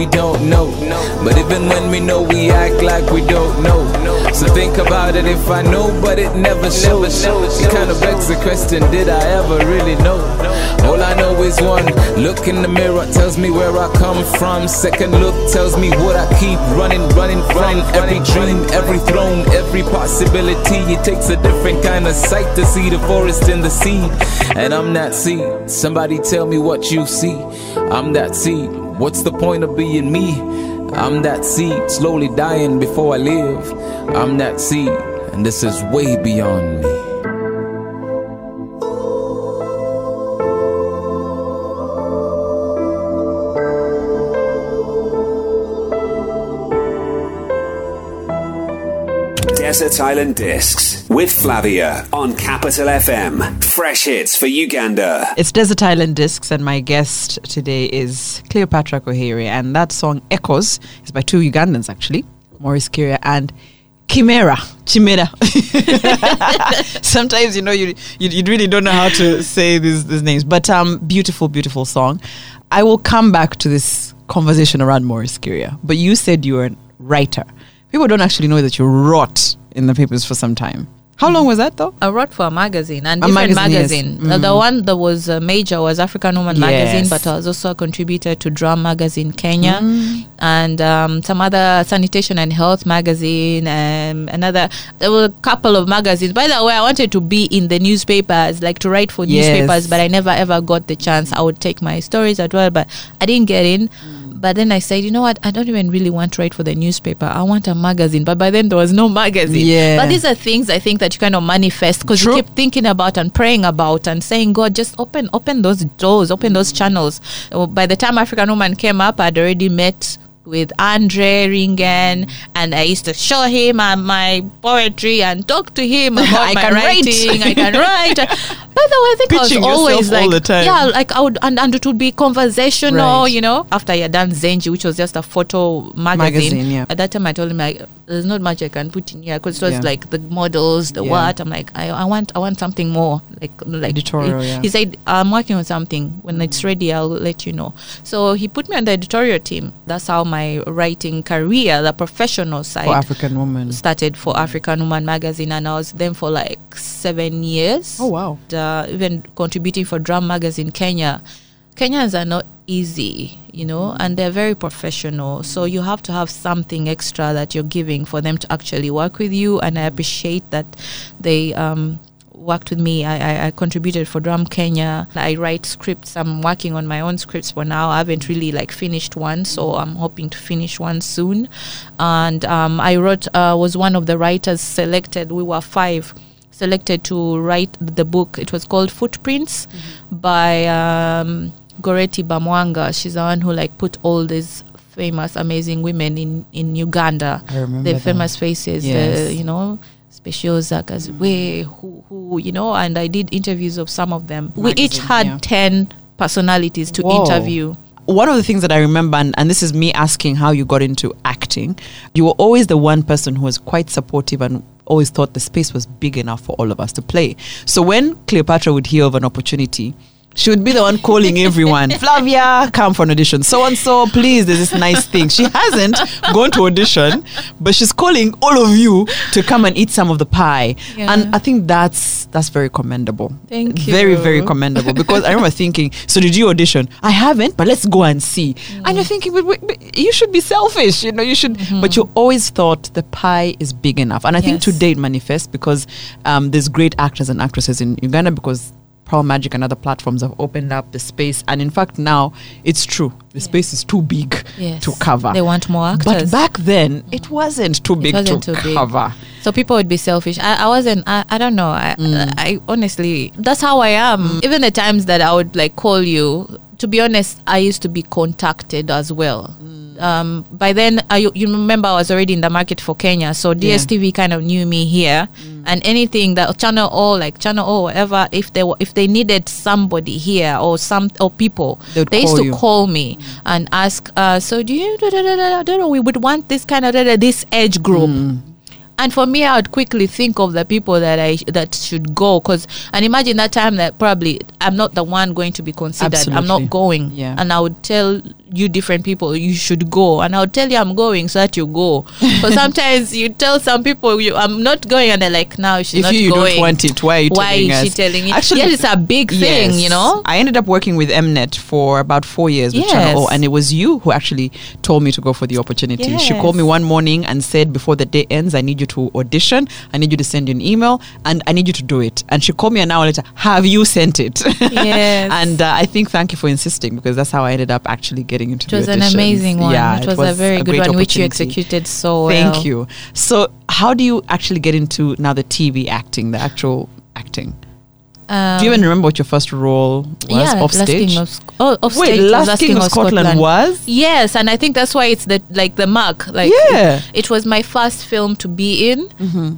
We don't know. But even when we know, we act like we don't know. So think about it if I know, but it never shows. It kind of begs the question did I ever really know? All I know is one look in the mirror tells me where I come from. Second look tells me what I keep running, running from. Every dream, every throne, every possibility. It takes a different kind of sight to see the forest and the seed. And I'm that seed. Somebody tell me what you see. I'm that seed. What's the point of being me? I'm that seed, slowly dying before I live. I'm that seed, and this is way beyond me. Desert Island Discs with Flavia on Capital FM. Fresh hits for Uganda. It's Desert Island Discs, and my guest today is Cleopatra Koheirwe. And that song, Echoes, is by two Ugandans actually, Maurice Kirya and Chimera. Chimera. Sometimes, you know, you, you, you really don't know how to say these, these names. But um, beautiful, beautiful song. I will come back to this conversation around Maurice Kirya. But you said you were a writer. People don't actually know that you wrote in the papers for some time. How long was that though? I wrote for a magazine and A different magazine, magazine. yes. Uh, The Mm. one that was uh, major was African Woman magazine, but I was also a contributor to Drum magazine Kenya Mm. and um, some other sanitation and health magazine and another. There were a couple of magazines. By the way, I wanted to be in the newspapers, like to write for Yes. newspapers, but I never ever got the chance. I would take my stories as well, but I didn't get in. Mm. But then I said, you know what? I don't even really want to write for the newspaper. I want a magazine. But by then there was no magazine. Yeah. But these are things I think that you kind of manifest because you keep thinking about and praying about and saying, God, just open open those doors, open those channels. By the time African Woman came up, I'd already met with Andre Ringen and I used to show him uh, my poetry and talk to him about I my can write. writing. I can write. By the way, I think Pitching I was always like, all the time. yeah, like I would, and, and it would be conversational, Right. you know. After I had done Zenji, which was just a photo magazine, Magazine, yeah. at that time I told him like, there's not much I can put in here because it was Yeah. like the models, the Yeah. what. I'm like, I, I want, I want something more, like, like Editorial, He, yeah. he said, I'm working on something. When it's ready, I'll let you know. So he put me on the editorial team. That's how my writing career, the professional side, For African women. started for African Woman magazine, and I was then for like seven years. Oh, wow. Uh, even contributing for Drum magazine Kenya. Kenyans are not easy, you know, and they're very professional. So you have to have something extra that you're giving for them to actually work with you. And I appreciate that they um, worked with me. I, I, I contributed for Drum Kenya. I write scripts. I'm working on my own scripts for now. I haven't really like finished one, so I'm hoping to finish one soon. And um, I wrote, uh, was one of the writers selected. We were five selected to write the book. It was called Footprints by um, Goretti Bamwanga. She's the one who like put all these famous, amazing women in in Uganda. I remember the famous faces. Yes. The, you know. Speciosa Kazibwe, mm. who, who, you know, and I did interviews of some of them. we each had yeah. 10 personalities to Whoa. interview. One of the things that I remember, and, and this is me asking how you got into acting, you were always the one person who was quite supportive and always thought the space was big enough for all of us to play. So when Cleopatra would hear of an opportunity, she would be the one calling everyone, Flavia, come for an audition. So and so, please, there's this nice thing. She hasn't gone to audition, but she's calling all of you to come and eat some of the pie. Yeah. And I think that's that's very commendable. Thank you. Very, very commendable. Because I remember thinking, so did you audition? I haven't, but let's go and see. And you're thinking, but, wait, but you should be selfish, you know, you should. But you always thought the pie is big enough. And I think today it manifests because um, there's great actors and actresses in Uganda because Pearl Magic and other platforms have opened up the space. And in fact, now it's true. The space is too big Yes. to cover. They want more actors. But back then, it wasn't too big wasn't to too big. cover. So people would be selfish. I, I wasn't. I, I don't know. I, Mm. I honestly, that's how I am. Even the times that I would like call you. To be honest, I used to be contacted as well. Mm. Um, by then, I, you remember I was already in the market for Kenya, so DSTV kind of knew me here. Mm. And anything that Channel O, like Channel O, whatever, if they were, if they needed somebody here or some or people, They would used to you. call me and ask. Uh, so do you? Da, da, da, da, we would want this kind of this age group. Mm. And for me, I would quickly think of the people that I that should go, cause and imagine that time that probably I'm not the one going to be considered. I'm not going, Yeah. and I would tell you different people you should go, and i'll tell you I'm going so that you go. But sometimes you tell some people you I'm not going, and they're like, no, she's if not you, you going. don't want it, why are you Why telling is us? she telling you? Actually, yes, it's a big thing, you know. I ended up working with Mnet for about four years with Channel O, Yes. and it was you who actually told me to go for the opportunity. She called me one morning and said, Before the day ends, I need you to audition, I need you to send you an email, and I need you to do it. And she called me an hour later, Have you sent it? Yes. and uh, I think thank you for insisting because that's how I ended up actually getting getting into It was the an amazing one. Yeah, it, was, a very good one, which you executed so well. Thank you. So, how do you actually get into now the TV acting, the actual acting? Um, do you even remember what your first role was yeah, off Last stage? King of, oh, off Wait, stage was Last King of Scotland was? Yes, and I think that's why it's the like the mark. Like Yeah. it, it was my first film to be in,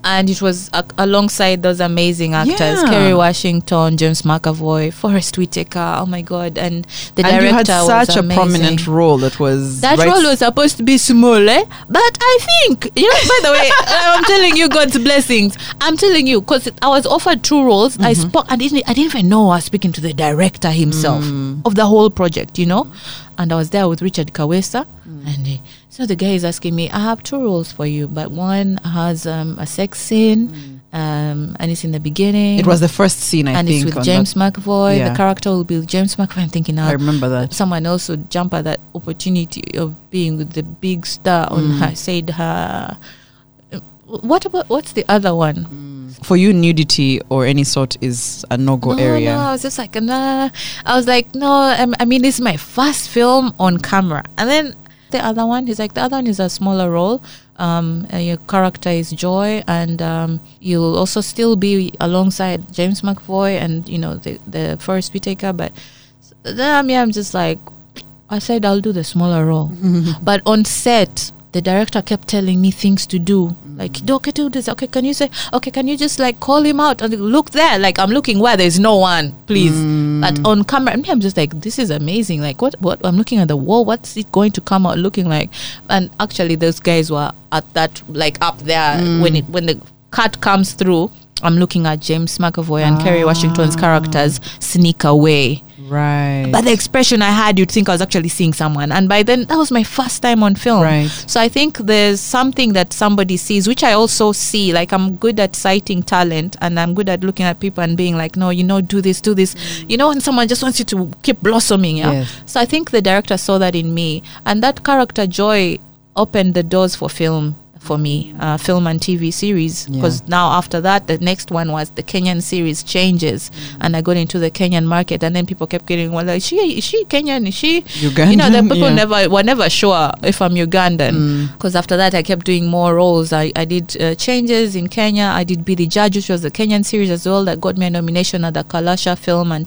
and it was a- alongside those amazing actors: Yeah. Kerry Washington, James McAvoy, Forest Whitaker. Oh my God! And the and director you had such was a prominent role that was That right role was supposed to be small, eh? But I think, you know, by the way, I'm telling you, God's blessings. I'm telling you, because I was offered two roles. I Mm-hmm. spoke, I didn't, I didn't even know I was speaking to the director himself Mm. of the whole project, you know? And I was there with Richard Kawesa. And uh, so the guy is asking me, I have two roles for you, but one has um, a sex scene, um, and it's in the beginning. Mm. It was the first scene, I think. and think. it's with James that- McAvoy. Yeah. The character will be with James McAvoy. I'm thinking, I remember that. someone else would jump at that opportunity of being with the big star on Mm. her said her what about what's the other one For you, nudity or any sort is a no-go no, area. no i was just like nah. I was like no I'm- i mean this is my first film on camera. And then the other one he's like the other one is a smaller role. Um, uh, your character is joy and um, you'll also still be alongside james mcavoy and you know the the first taker but then I mean, i'm just like i said i'll do the smaller role. But on set the director kept telling me things to do like okay do this. Okay can you say okay can you just like call him out and look there? Like i'm looking where there's no one please. But mm. on camera i'm just like this is amazing. Like what what i'm looking at the wall. What's it going to come out looking like? And actually those guys were at that like up there mm. when it when the cut comes through. I'm looking at james mcavoy and kerry ah. washington's characters sneak away Right. but the expression I had, you'd think I was actually seeing someone. And by then, that was my first time on film. Right. So I think there's something that somebody sees, which I also see. Like I'm good at citing talent, and I'm good at looking at people and being like, no, you know, do this, do this. You know, when someone just wants you to keep blossoming. Yeah. Yes. So I think the director saw that in me, and that character Joy opened the doors for film for me, uh, film and TV series. Yeah. Because now after that, the next one was the Kenyan series changes, and I got into the Kenyan market, and then people kept getting, well, is she is she Kenyan? Is she Ugandan? You know, the people Yeah. never were never sure if I'm Ugandan. Because after that, I kept doing more roles. I I did uh, changes in Kenya. I did Be the Judge, which was the Kenyan series as well, that got me a nomination at the Kalasha Film and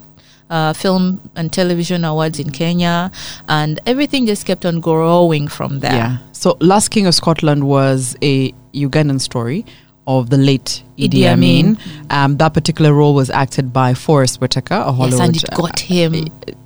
uh, Film and Television Awards in Kenya, and everything just kept on growing from there. Yeah. So, Last King of Scotland was a Ugandan story of the late Idi, Idi Amin. Um, that particular role was acted by Forest Whitaker, a Hollywood. Yes, and it uh, got him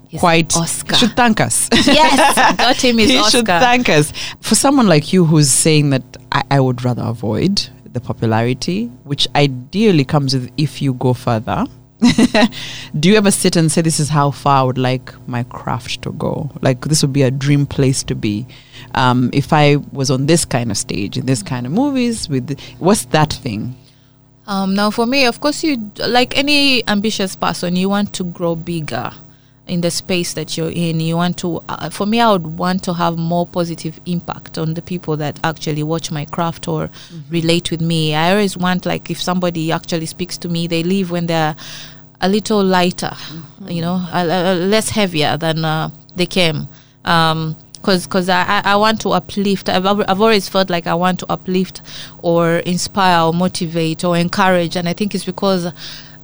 his quite Oscar. should thank us. yes, got him his he Oscar. should thank us for someone like you who's saying that I, I would rather avoid the popularity, which ideally comes with if you go further. Do you ever sit and say, "This is how far I would like my craft to go"? Like this would be a dream place to be. Um, if I was on this kind of stage in this kind of movies, with what's that thing? Um, now, for me, of course, you like any ambitious person, you want to grow bigger in the space that you're in. You want to, uh, for me, I would want to have more positive impact on the people that actually watch my craft or relate with me. I always want, like, if somebody actually speaks to me, they leave when they're a little lighter, you know, a, a- less heavier than uh, they came. Um, because cause I, I I want to uplift. I've, I've always felt like I want to uplift or inspire or motivate or encourage. And I think it's because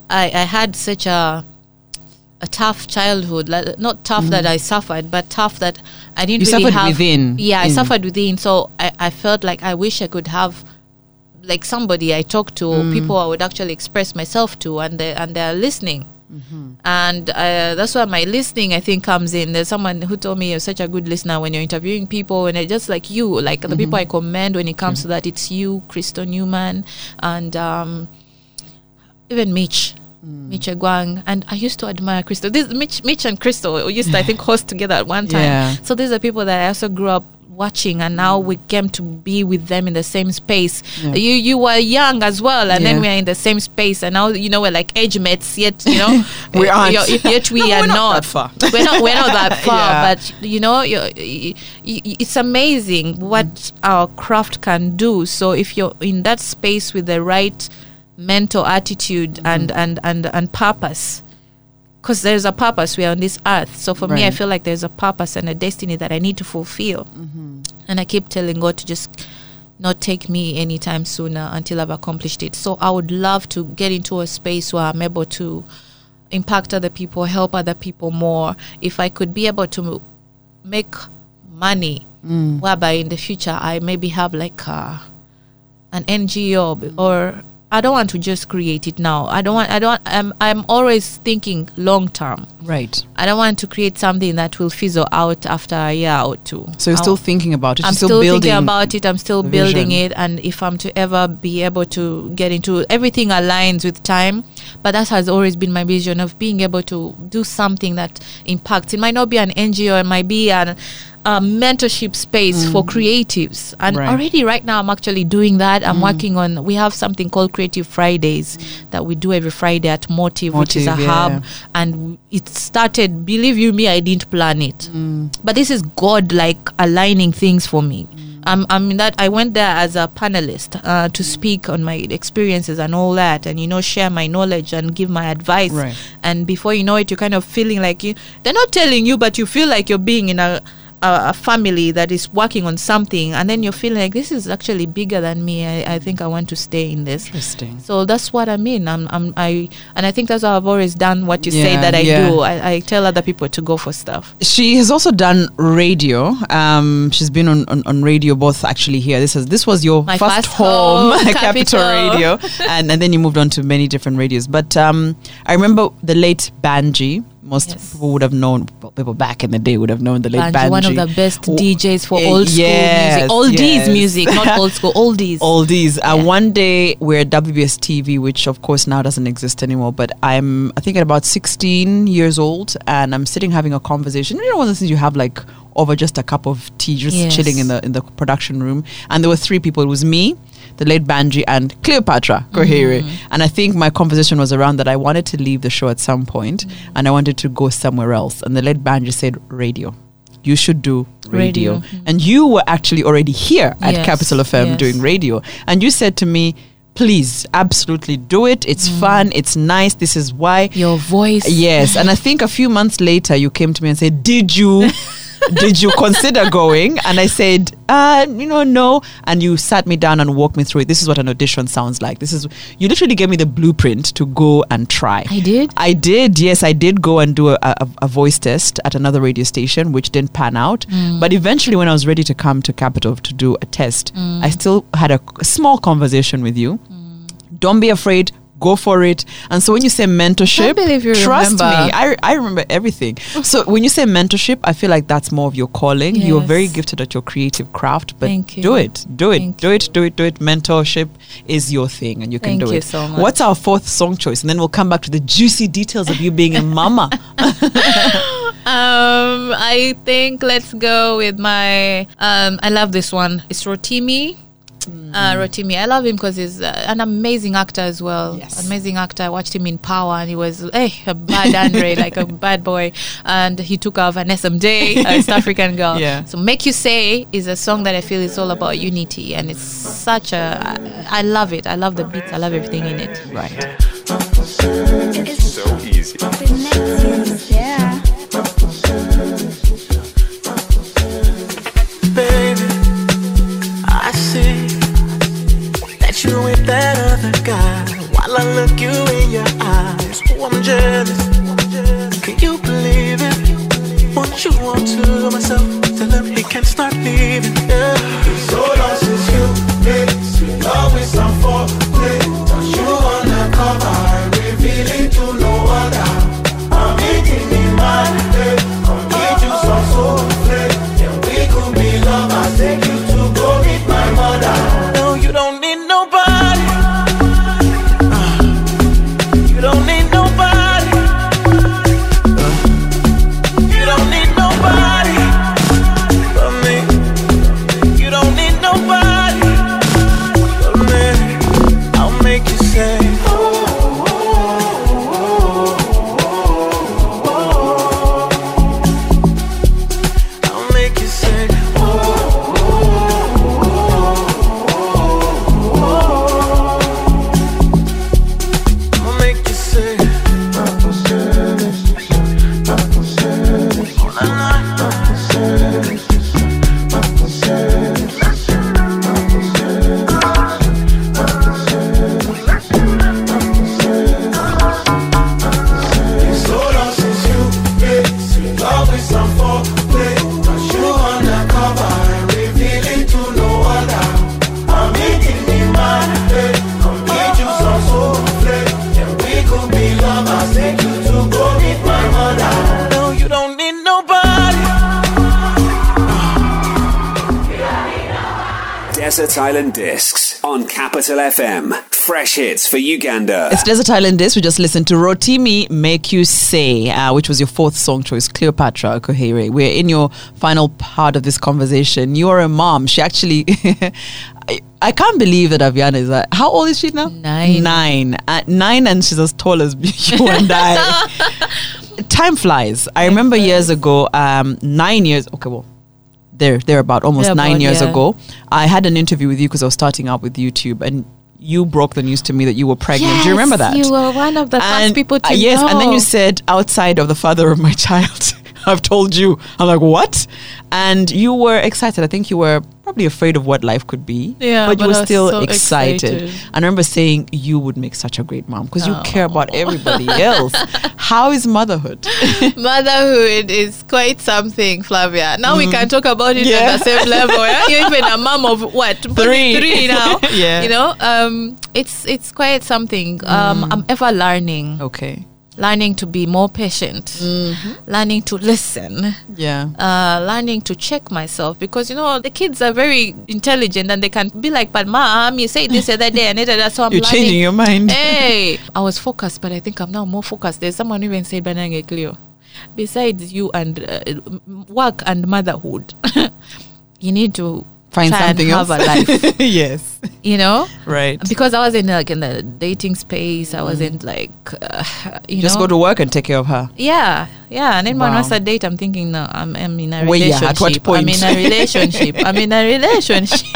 I, I had such a a tough childhood. Like, not tough that I suffered, but tough that I didn't You really suffered have. within, Yeah, I suffered within. So I, I felt like I wish I could have like somebody I talk to, Mm. people I would actually express myself to, and they and they're listening. Mm-hmm. And uh, that's where my listening, I think, comes in. There's someone who told me you're such a good listener when you're interviewing people, and it's just like you, like the people Mm-hmm. I commend when it comes to that. It's you, Crystal Newman, and um, even Mitch. Mm. Mitch Egwang, and I used to admire Crystal. This Mitch, Mitch and Crystal used to, I think, host together at one time. Yeah. So these are people that I also grew up watching, and now we came to be with them in the same space. Yeah. You you were young as well, and Yeah. then we are in the same space, and now you know we're like age mates. Yet you know We uh, aren't. you're- Yet we No, are not not. that far. We're not. We're not that far. Yeah. But you know, you're, it's amazing what our craft can do. So if you're in that space with the right mental attitude Mm-hmm. and, and and and purpose because there's a purpose. We are on this earth. So for me, I feel like there's a purpose and a destiny that I need to fulfill. Mm-hmm. And I keep telling God to just not take me anytime sooner until I've accomplished it. So I would love to get into a space where I'm able to impact other people, help other people more. If I could be able to make money, mm. whereby in the future I maybe have like a, an NGO b- or I don't want to just create it now. I don't want. I don't. I'm. I'm always thinking long term. Right. I don't want to create something that will fizzle out after a year or two. So you're I- still thinking about it. I'm still, still, building thinking about it. I'm still building vision. it, and if I'm to ever be able to get into everything aligns with time, but that has always been my vision of being able to do something that impacts. It might not be an NGO, it might be an a mentorship space for creatives, and Mm. Right. already right now I'm actually doing that. I'm working on. We have something called Creative Fridays that we do every Friday at Motive, which is a Motive, hub, and it started. Believe you me, I didn't plan it, Mm. but this is God like aligning things for me. Um, I mean that I went there as a panelist uh, to speak on my experiences and all that, and you know share my knowledge and give my advice. Right. And before you know it, you're kind of feeling like you. They're not telling you, but you feel like you're being in a a, a family that is working on something, and then you're feeling like this is actually bigger than me. I, I think I want to stay in this. Interesting. So that's what I mean. I'm, I'm, I, and I think that's how I've always done what you say that I yeah. do. I, I tell other people to go for stuff. She has also done radio. Um, she's been on, on, on radio both actually here. This is this was your My first, first home, home, Capital Capital. Radio, and, and then you moved on to many different radios. But um, I remember the late Banji. Most Yes. people would have known. People back in the day would have known the late Banji. Banji, one of the best DJs for eh, old school yes, music. Oldies yes. music, not old school, oldies. oldies. Uh, one day we're at WBS TV, which of course now doesn't exist anymore. But I'm, I think, at about 16 years old, and I'm sitting having a conversation. You know, one of the things you have like over just a cup of tea, just Yes. chilling in the in the production room. And there were three people. It was me. The late Banji and Cleopatra Koheirwe. Mm. And I think my conversation was around that I wanted to leave the show at some point mm. and I wanted to go somewhere else. And the late Banji said, Radio. You should do radio. Radio. Mm. And you were actually already here at Yes, Capital FM yes. doing radio. And you said to me, please, absolutely do it. It's fun. It's nice. This is why. Your voice. Yes. And I think a few months later, you came to me and said, did you? Did you consider going? And I said, uh, you know, no. And you sat me down and walked me through it. This is what an audition sounds like. This is you literally gave me the blueprint to go and try. I did? I did. Yes, I did go and do a, a, a voice test at another radio station, which didn't pan out. Mm. But eventually, when I was ready to come to Capital to do a test, Mm. I still had a, a small conversation with you. Don't be afraid. Go for it. And so when you say mentorship, trust remember. me, I, I remember everything. So when you say mentorship, I feel like that's more of your calling. You're very gifted at your creative craft, but do it, do it, Thank do it, do it, do it. Mentorship is your thing, and you can Thank do you it. so much. What's our fourth song choice? And then we'll come back to the juicy details of you being a mama. Um, I think let's go with my. Um, I love this one. It's Rotimi. Uh, Rotimi. I love him because he's uh, an amazing actor as well. Yes. Amazing actor. I watched him in Power, and he was eh, a bad Andre, like a bad boy. And he took off Vanessa Mdee, a East African girl. Yeah. So "Make You Say" is a song that I feel is all about unity, and it's such a. I, I love it. I love the beats. I love everything in it. right. It's So easy. Yeah. I look you in your eyes, oh, I'm jealous. Can you believe it? Won't you want to myself, tell him he can start leaving. Island Discs on Capital FM. Fresh hits for Uganda. It's Desert Island Disc. We just listened to Rotimi Make You Say, uh, which was your fourth song choice, Cleopatra Koheirwe. We're in your final part of this conversation. You are a mom. She actually. I, I can't believe that Aviana is. Uh, how old is she now? Nine. Nine. Uh, nine, and she's as tall as you and I. Time flies. I remember years ago, um, nine years. Okay, well, there, there about almost There nine about, years yeah. ago. I had an interview with you because I was starting out with YouTube, and you broke the news to me that you were pregnant. Do you remember that? You were one of the first people to uh, yes, and then you said outside of the father of my child. I've told you. I'm like, what? And you were excited. I think you were probably afraid of what life could be. Yeah, but you were still so excited. excited. I remember saying you would make such a great mom because you care about Oh. everybody else. How is motherhood? Motherhood is quite something, Flavia. Now we can talk about it Yeah. at the same level. Yeah? You're even a mom of what? Three. Three now. Yeah. You know, um, it's it's quite something. Um, I'm ever learning, okay. Learning to be more patient, learning to listen. Yeah. Uh, learning to check myself because you know the kids are very intelligent and they can be like, "But mom, you said this the other day and it, so I'm You're learning." changing your mind. hey, I was focused, but I think I'm now more focused. There's someone who even said, Banange Cleo, besides you and uh, work and motherhood, you need to Find try something and have else. a life, yes. you know? Right. Because I was in like in the dating space, I wasn't like, uh, you Mm. Just know? go to work and take care of her. Yeah, yeah. And then when Wow. once I date, I'm thinking, no, I'm, I'm in a yeah, relationship. at what point? I'm in a relationship. I'm in a relationship.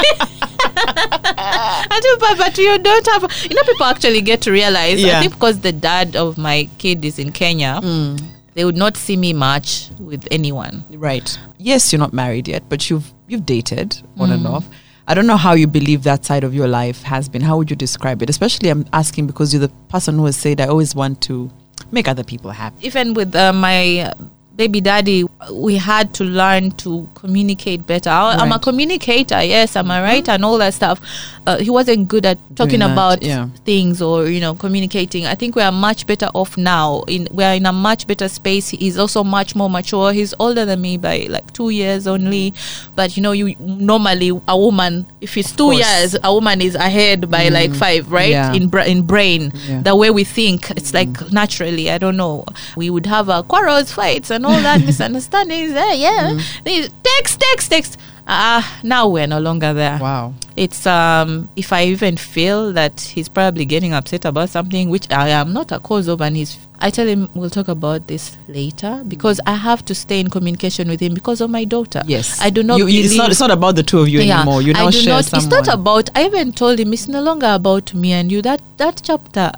I do, but, but you don't have. You know, people actually get to realize. Yeah. I think because the dad of my kid is in Kenya, Mm. they would not see me much with anyone. Right. Yes, you're not married yet, but you've you've dated on Mm. and off. I don't know how you believe that side of your life has been. How would you describe it? Especially, I'm asking because you're the person who has said, "I always want to make other people happy." Even with uh, my baby daddy, we had to learn to communicate better. I, I'm a communicator, yes, I'm a writer and all that stuff. Uh, he wasn't good at talking that, about yeah. things or you know communicating. I think we are much better off now. In we are in a much better space. He's also much more mature. He's older than me by like two years only. But you know, you normally a woman, if it's two course. years, a woman is ahead by like five, right? Yeah. In bra- in brain, Yeah. the way we think, it's like naturally. I don't know. We would have uh, quarrels, fights, and all that misunderstandings. Eh, yeah, These- text, text, text. Ah, now we're no longer there Wow. it's um if i even feel that he's probably getting upset about something which i am not a cause of and he's i tell him we'll talk about this later because i have to stay in communication with him because of my daughter Yes. i do not You, you- it's not. It's not about the two of you anymore. You now I do share not, someone. It's not about. I even told him it's no longer about me and you. That that chapter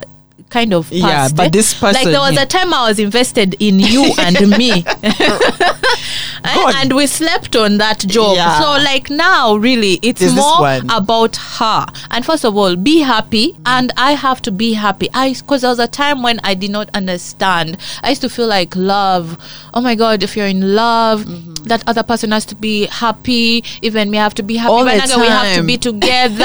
kind of Yeah, but eh? this like there was yeah. a time I was invested in you and me, and we slept on that job. Yeah. So like now, really, it's There's more about her. And first of all, be happy, and I have to be happy. I because there was a time when I did not understand. I used to feel like love. Oh my God, if you're in love. That other person has to be happy, even me have to be happy. All the Bananga, we have to be together.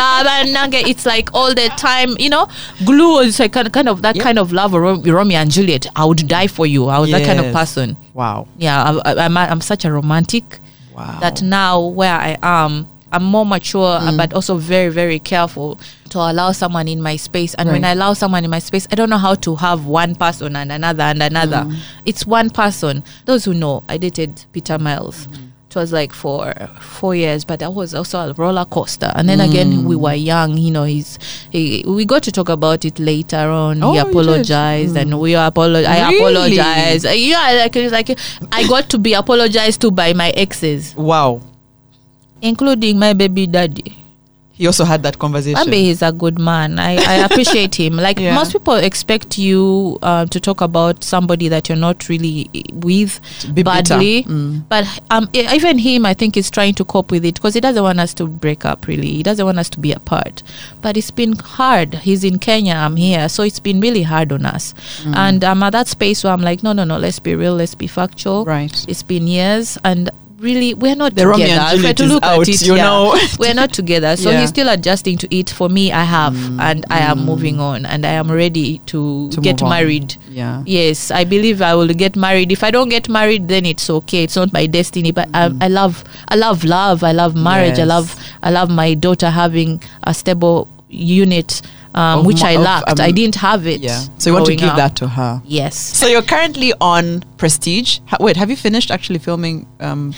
It's like all the time, you know. Glue is like kind of of that Yep. kind of love, Ro- Romeo and Juliet. I would die for you. I was that kind of person. Wow. Yeah, I, I, I'm, I'm such a romantic Wow. that now where I am, I'm more mature, uh, but also very, very careful to allow someone in my space. And when I allow someone in my space, I don't know how to have one person and another and another. It's one person. Those who know, I dated Peter Miles. It was like for four years, but that was also a roller coaster. And then again, we were young. You know, he's he. We got to talk about it later on. Oh, he you apologized, and we apologized. I Really? apologized. Uh, Yeah, like it's like I got to be apologized to by my exes, Wow. including my baby daddy. He also had that conversation. Maybe he's a good man. I, I appreciate him. Like Yeah. most people expect you uh, to talk about somebody that you're not really with be badly. Mm. But um, even him, I think, is trying to cope with it because he doesn't want us to break up. Really, he doesn't want us to be apart. But it's been hard. He's in Kenya. I'm here, so it's been really hard on us. Mm. And I'm at that space where I'm like, no, no, no. Let's be real. Let's be factual. Right. It's been years and really we're not The together. If I to look out, at it, you yeah, know. we're not together. So Yeah. he's still adjusting to it. For me, I have, mm. and I am mm. moving on, and I am ready to, To get married. Yeah. Yes, I believe I will get married. If I don't get married, then it's okay. It's not my destiny. But I, mm. I love, I love love. I love marriage. I love, I love my daughter having a stable unit, um, which mo- I of, lacked. um, I didn't have it. Yeah. So you want to give up. that to her. Yes. So you're currently on Prestige. Ha- wait, have you finished actually filming um,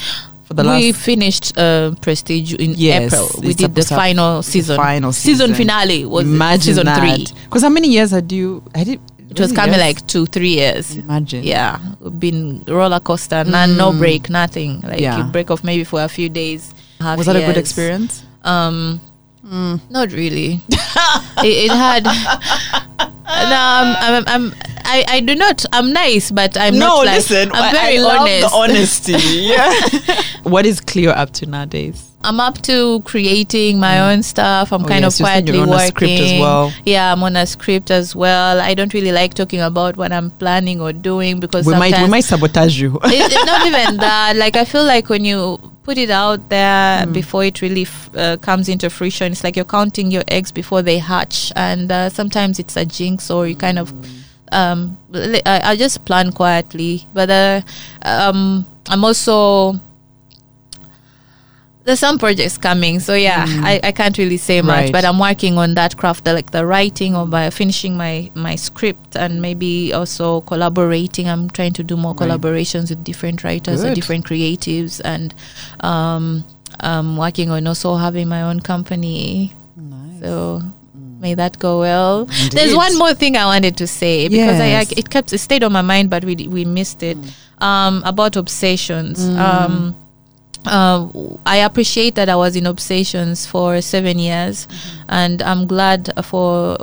for the last we last? finished uh, Prestige in Yes, April. We it's did the supposed to have final the season. final season season. finale was Imagine season three. Because how many years had you? Had it, It was it coming like two, three years. Imagine. Yeah, we've been roller coaster, none, no break, nothing. Like Yeah. you break off maybe for a few days. half Was that a good experience? Um, Mm. not really. it, it had. No, I'm, I'm, I'm, I, I do not. I'm nice, but I'm no, not like. listen. I'm very I love honest. the honesty. Yeah. what is Cleo up to nowadays? I'm up to creating my mm. own stuff. I'm Oh, kind yes, of you said you're quietly on a working. script as well. Yeah, I'm on a script as well. I don't really like talking about what I'm planning or doing because We might we might sabotage you. it, it- not even that. Like I feel like when you put it out there Mm. before it really f- uh, comes into fruition, it's like you're counting your eggs before they hatch, and uh, sometimes it's a jinx or you kind of. Um, I, I just plan quietly, but uh, um, I'm also there's some projects coming, so yeah, I, I can't really say much, Mm. Right. but I'm working on that craft, the, like the writing or by finishing my my script and maybe also collaborating. I'm trying to do more Right. collaborations with different writers or different creatives, and um, I'm working on also having my own company. Nice. So. May that go well. There's one more thing I wanted to say because I, I it kept it stayed on my mind, but we we missed it. Um, about obsessions. Um, uh, I appreciate that I was in obsessions for seven years, and I'm glad for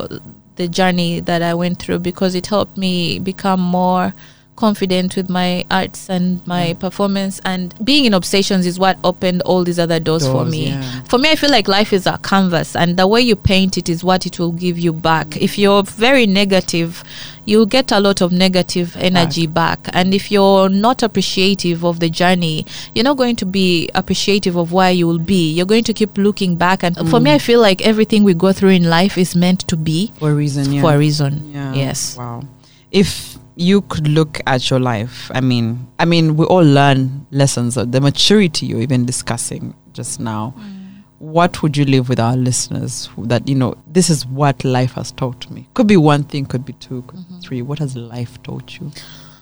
the journey that I went through because it helped me become more confident with my arts and my performance and being in obsessions is what opened all these other doors, for me yeah. for me i feel like life is a canvas and the way you paint it is what it will give you back if you're very negative you'll get a lot of negative energy back. and if you're not appreciative of the journey you're not going to be appreciative of where you will be you're going to keep looking back and for me i mm. feel like everything we go through in life is meant to be For a reason, yeah. for a reason Yeah. yes Wow. If you could look at your life, I mean, I mean, we all learn lessons of the maturity you're even discussing just now. Mm. What would you leave with our listeners that you know this is what life has taught me? Could be one thing, could be two, could be mm-hmm. three. What has life taught you?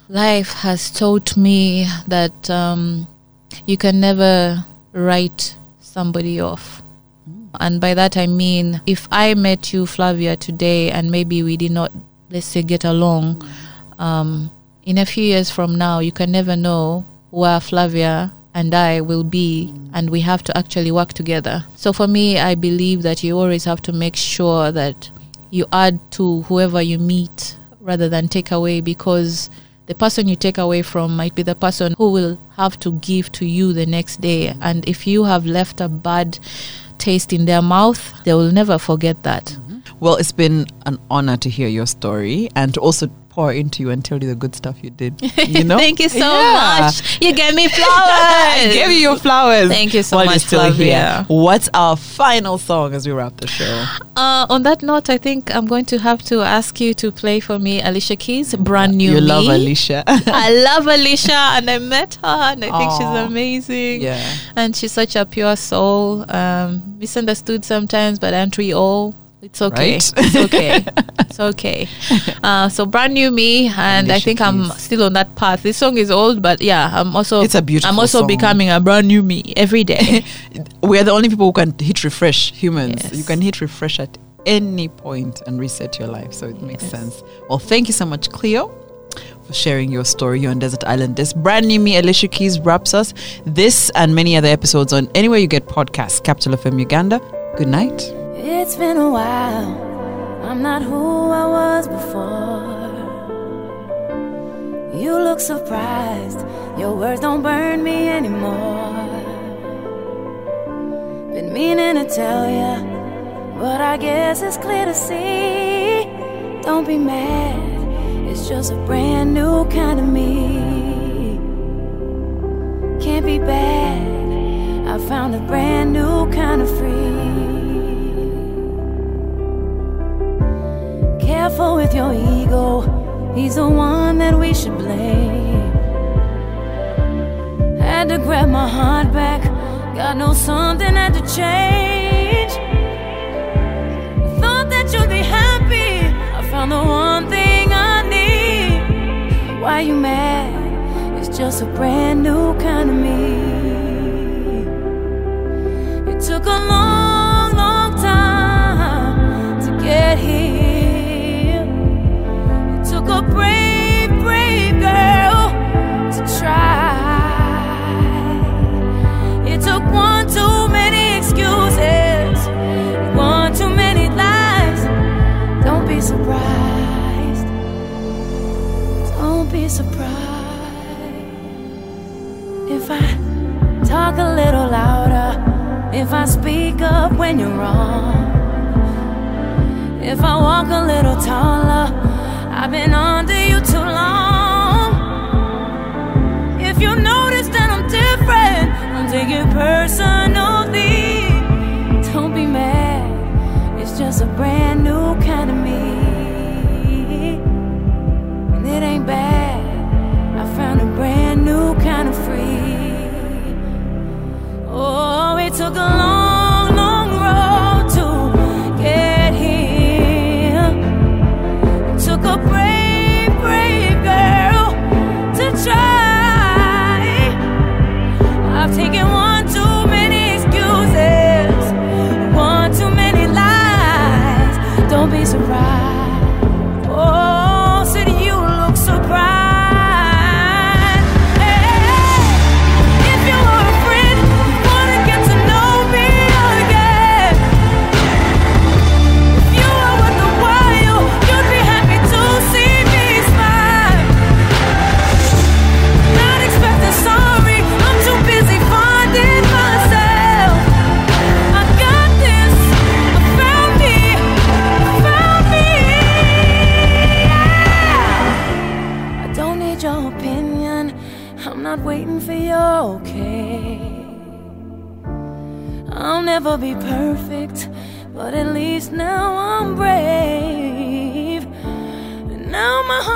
life has taught me that um, you can never write somebody off. Mm. And by that I mean, if I met you, Flavia, today, and maybe we did not, let's say, get along, mm. Um, in a few years from now, you can never know where Flavia and I will be, and we have to actually work together. So for me, I believe that you always have to make sure that you add to whoever you meet rather than take away because the person you take away from might be the person who will have to give to you the next day. And if you have left a bad taste in their mouth, they will never forget that. Well, it's been an honor to hear your story and to also pour into you and tell you the good stuff you did. You know, Thank you so Yeah. much. You gave me flowers. I gave you your flowers. Thank you so while much, you're still Flavia. here. What's our final song as we wrap the show? Uh, on that note, I think I'm going to have to ask you to play for me Alicia Keys, brand new you me. love Alicia. I love Alicia, and I met her, and I think she's amazing. yeah. And she's such a pure soul. Um, misunderstood sometimes, but aren't we all? It's okay. Right? It's okay. it's okay. Uh, so brand new me, and I think I'm still on that path. This song is old, but yeah, I'm also. It's a beautiful I'm also song. becoming a brand new me every day. we are the only people who can hit refresh humans. Yes. You can hit refresh at any point and reset your life. So it makes sense. Well, thank you so much, Cleo, for sharing your story here on Desert Island. This brand new me, Alicia Keys, wraps us. This and many other episodes on anywhere you get podcasts, Capital of FM Uganda. Good night. It's been a while. I'm not who I was before. You look surprised. Your words don't burn me anymore. Been meaning to tell ya, but I guess it's clear to see. Don't be mad. It's just a brand new kind of me. Can't be bad. I found a brand new kind of free. Careful with your ego, he's the one that we should blame. Had to grab my heart back, God knows something had to change. Thought that you'd be happy, I found the one thing I need. Why you mad? It's just a brand new kind of me. It took a long, surprised if I talk a little louder, if I speak up when you're wrong, if I walk a little taller. I've been under you too long. If you notice that I'm different, take it personally. Don't be mad, it's just a brand new kind of me. And it ain't bad, took a long,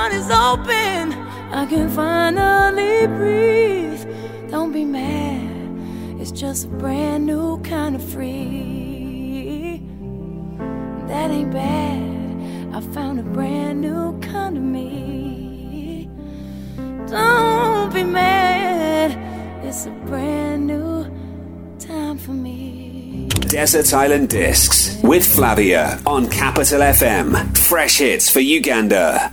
heart is open, I can finally breathe. Don't be mad, it's just a brand new kind of free. That ain't bad, I found a brand new kind of me. Don't be mad, it's a brand new time for me. Desert Island Discs with Flavia on Capital FM. Fresh hits for Uganda.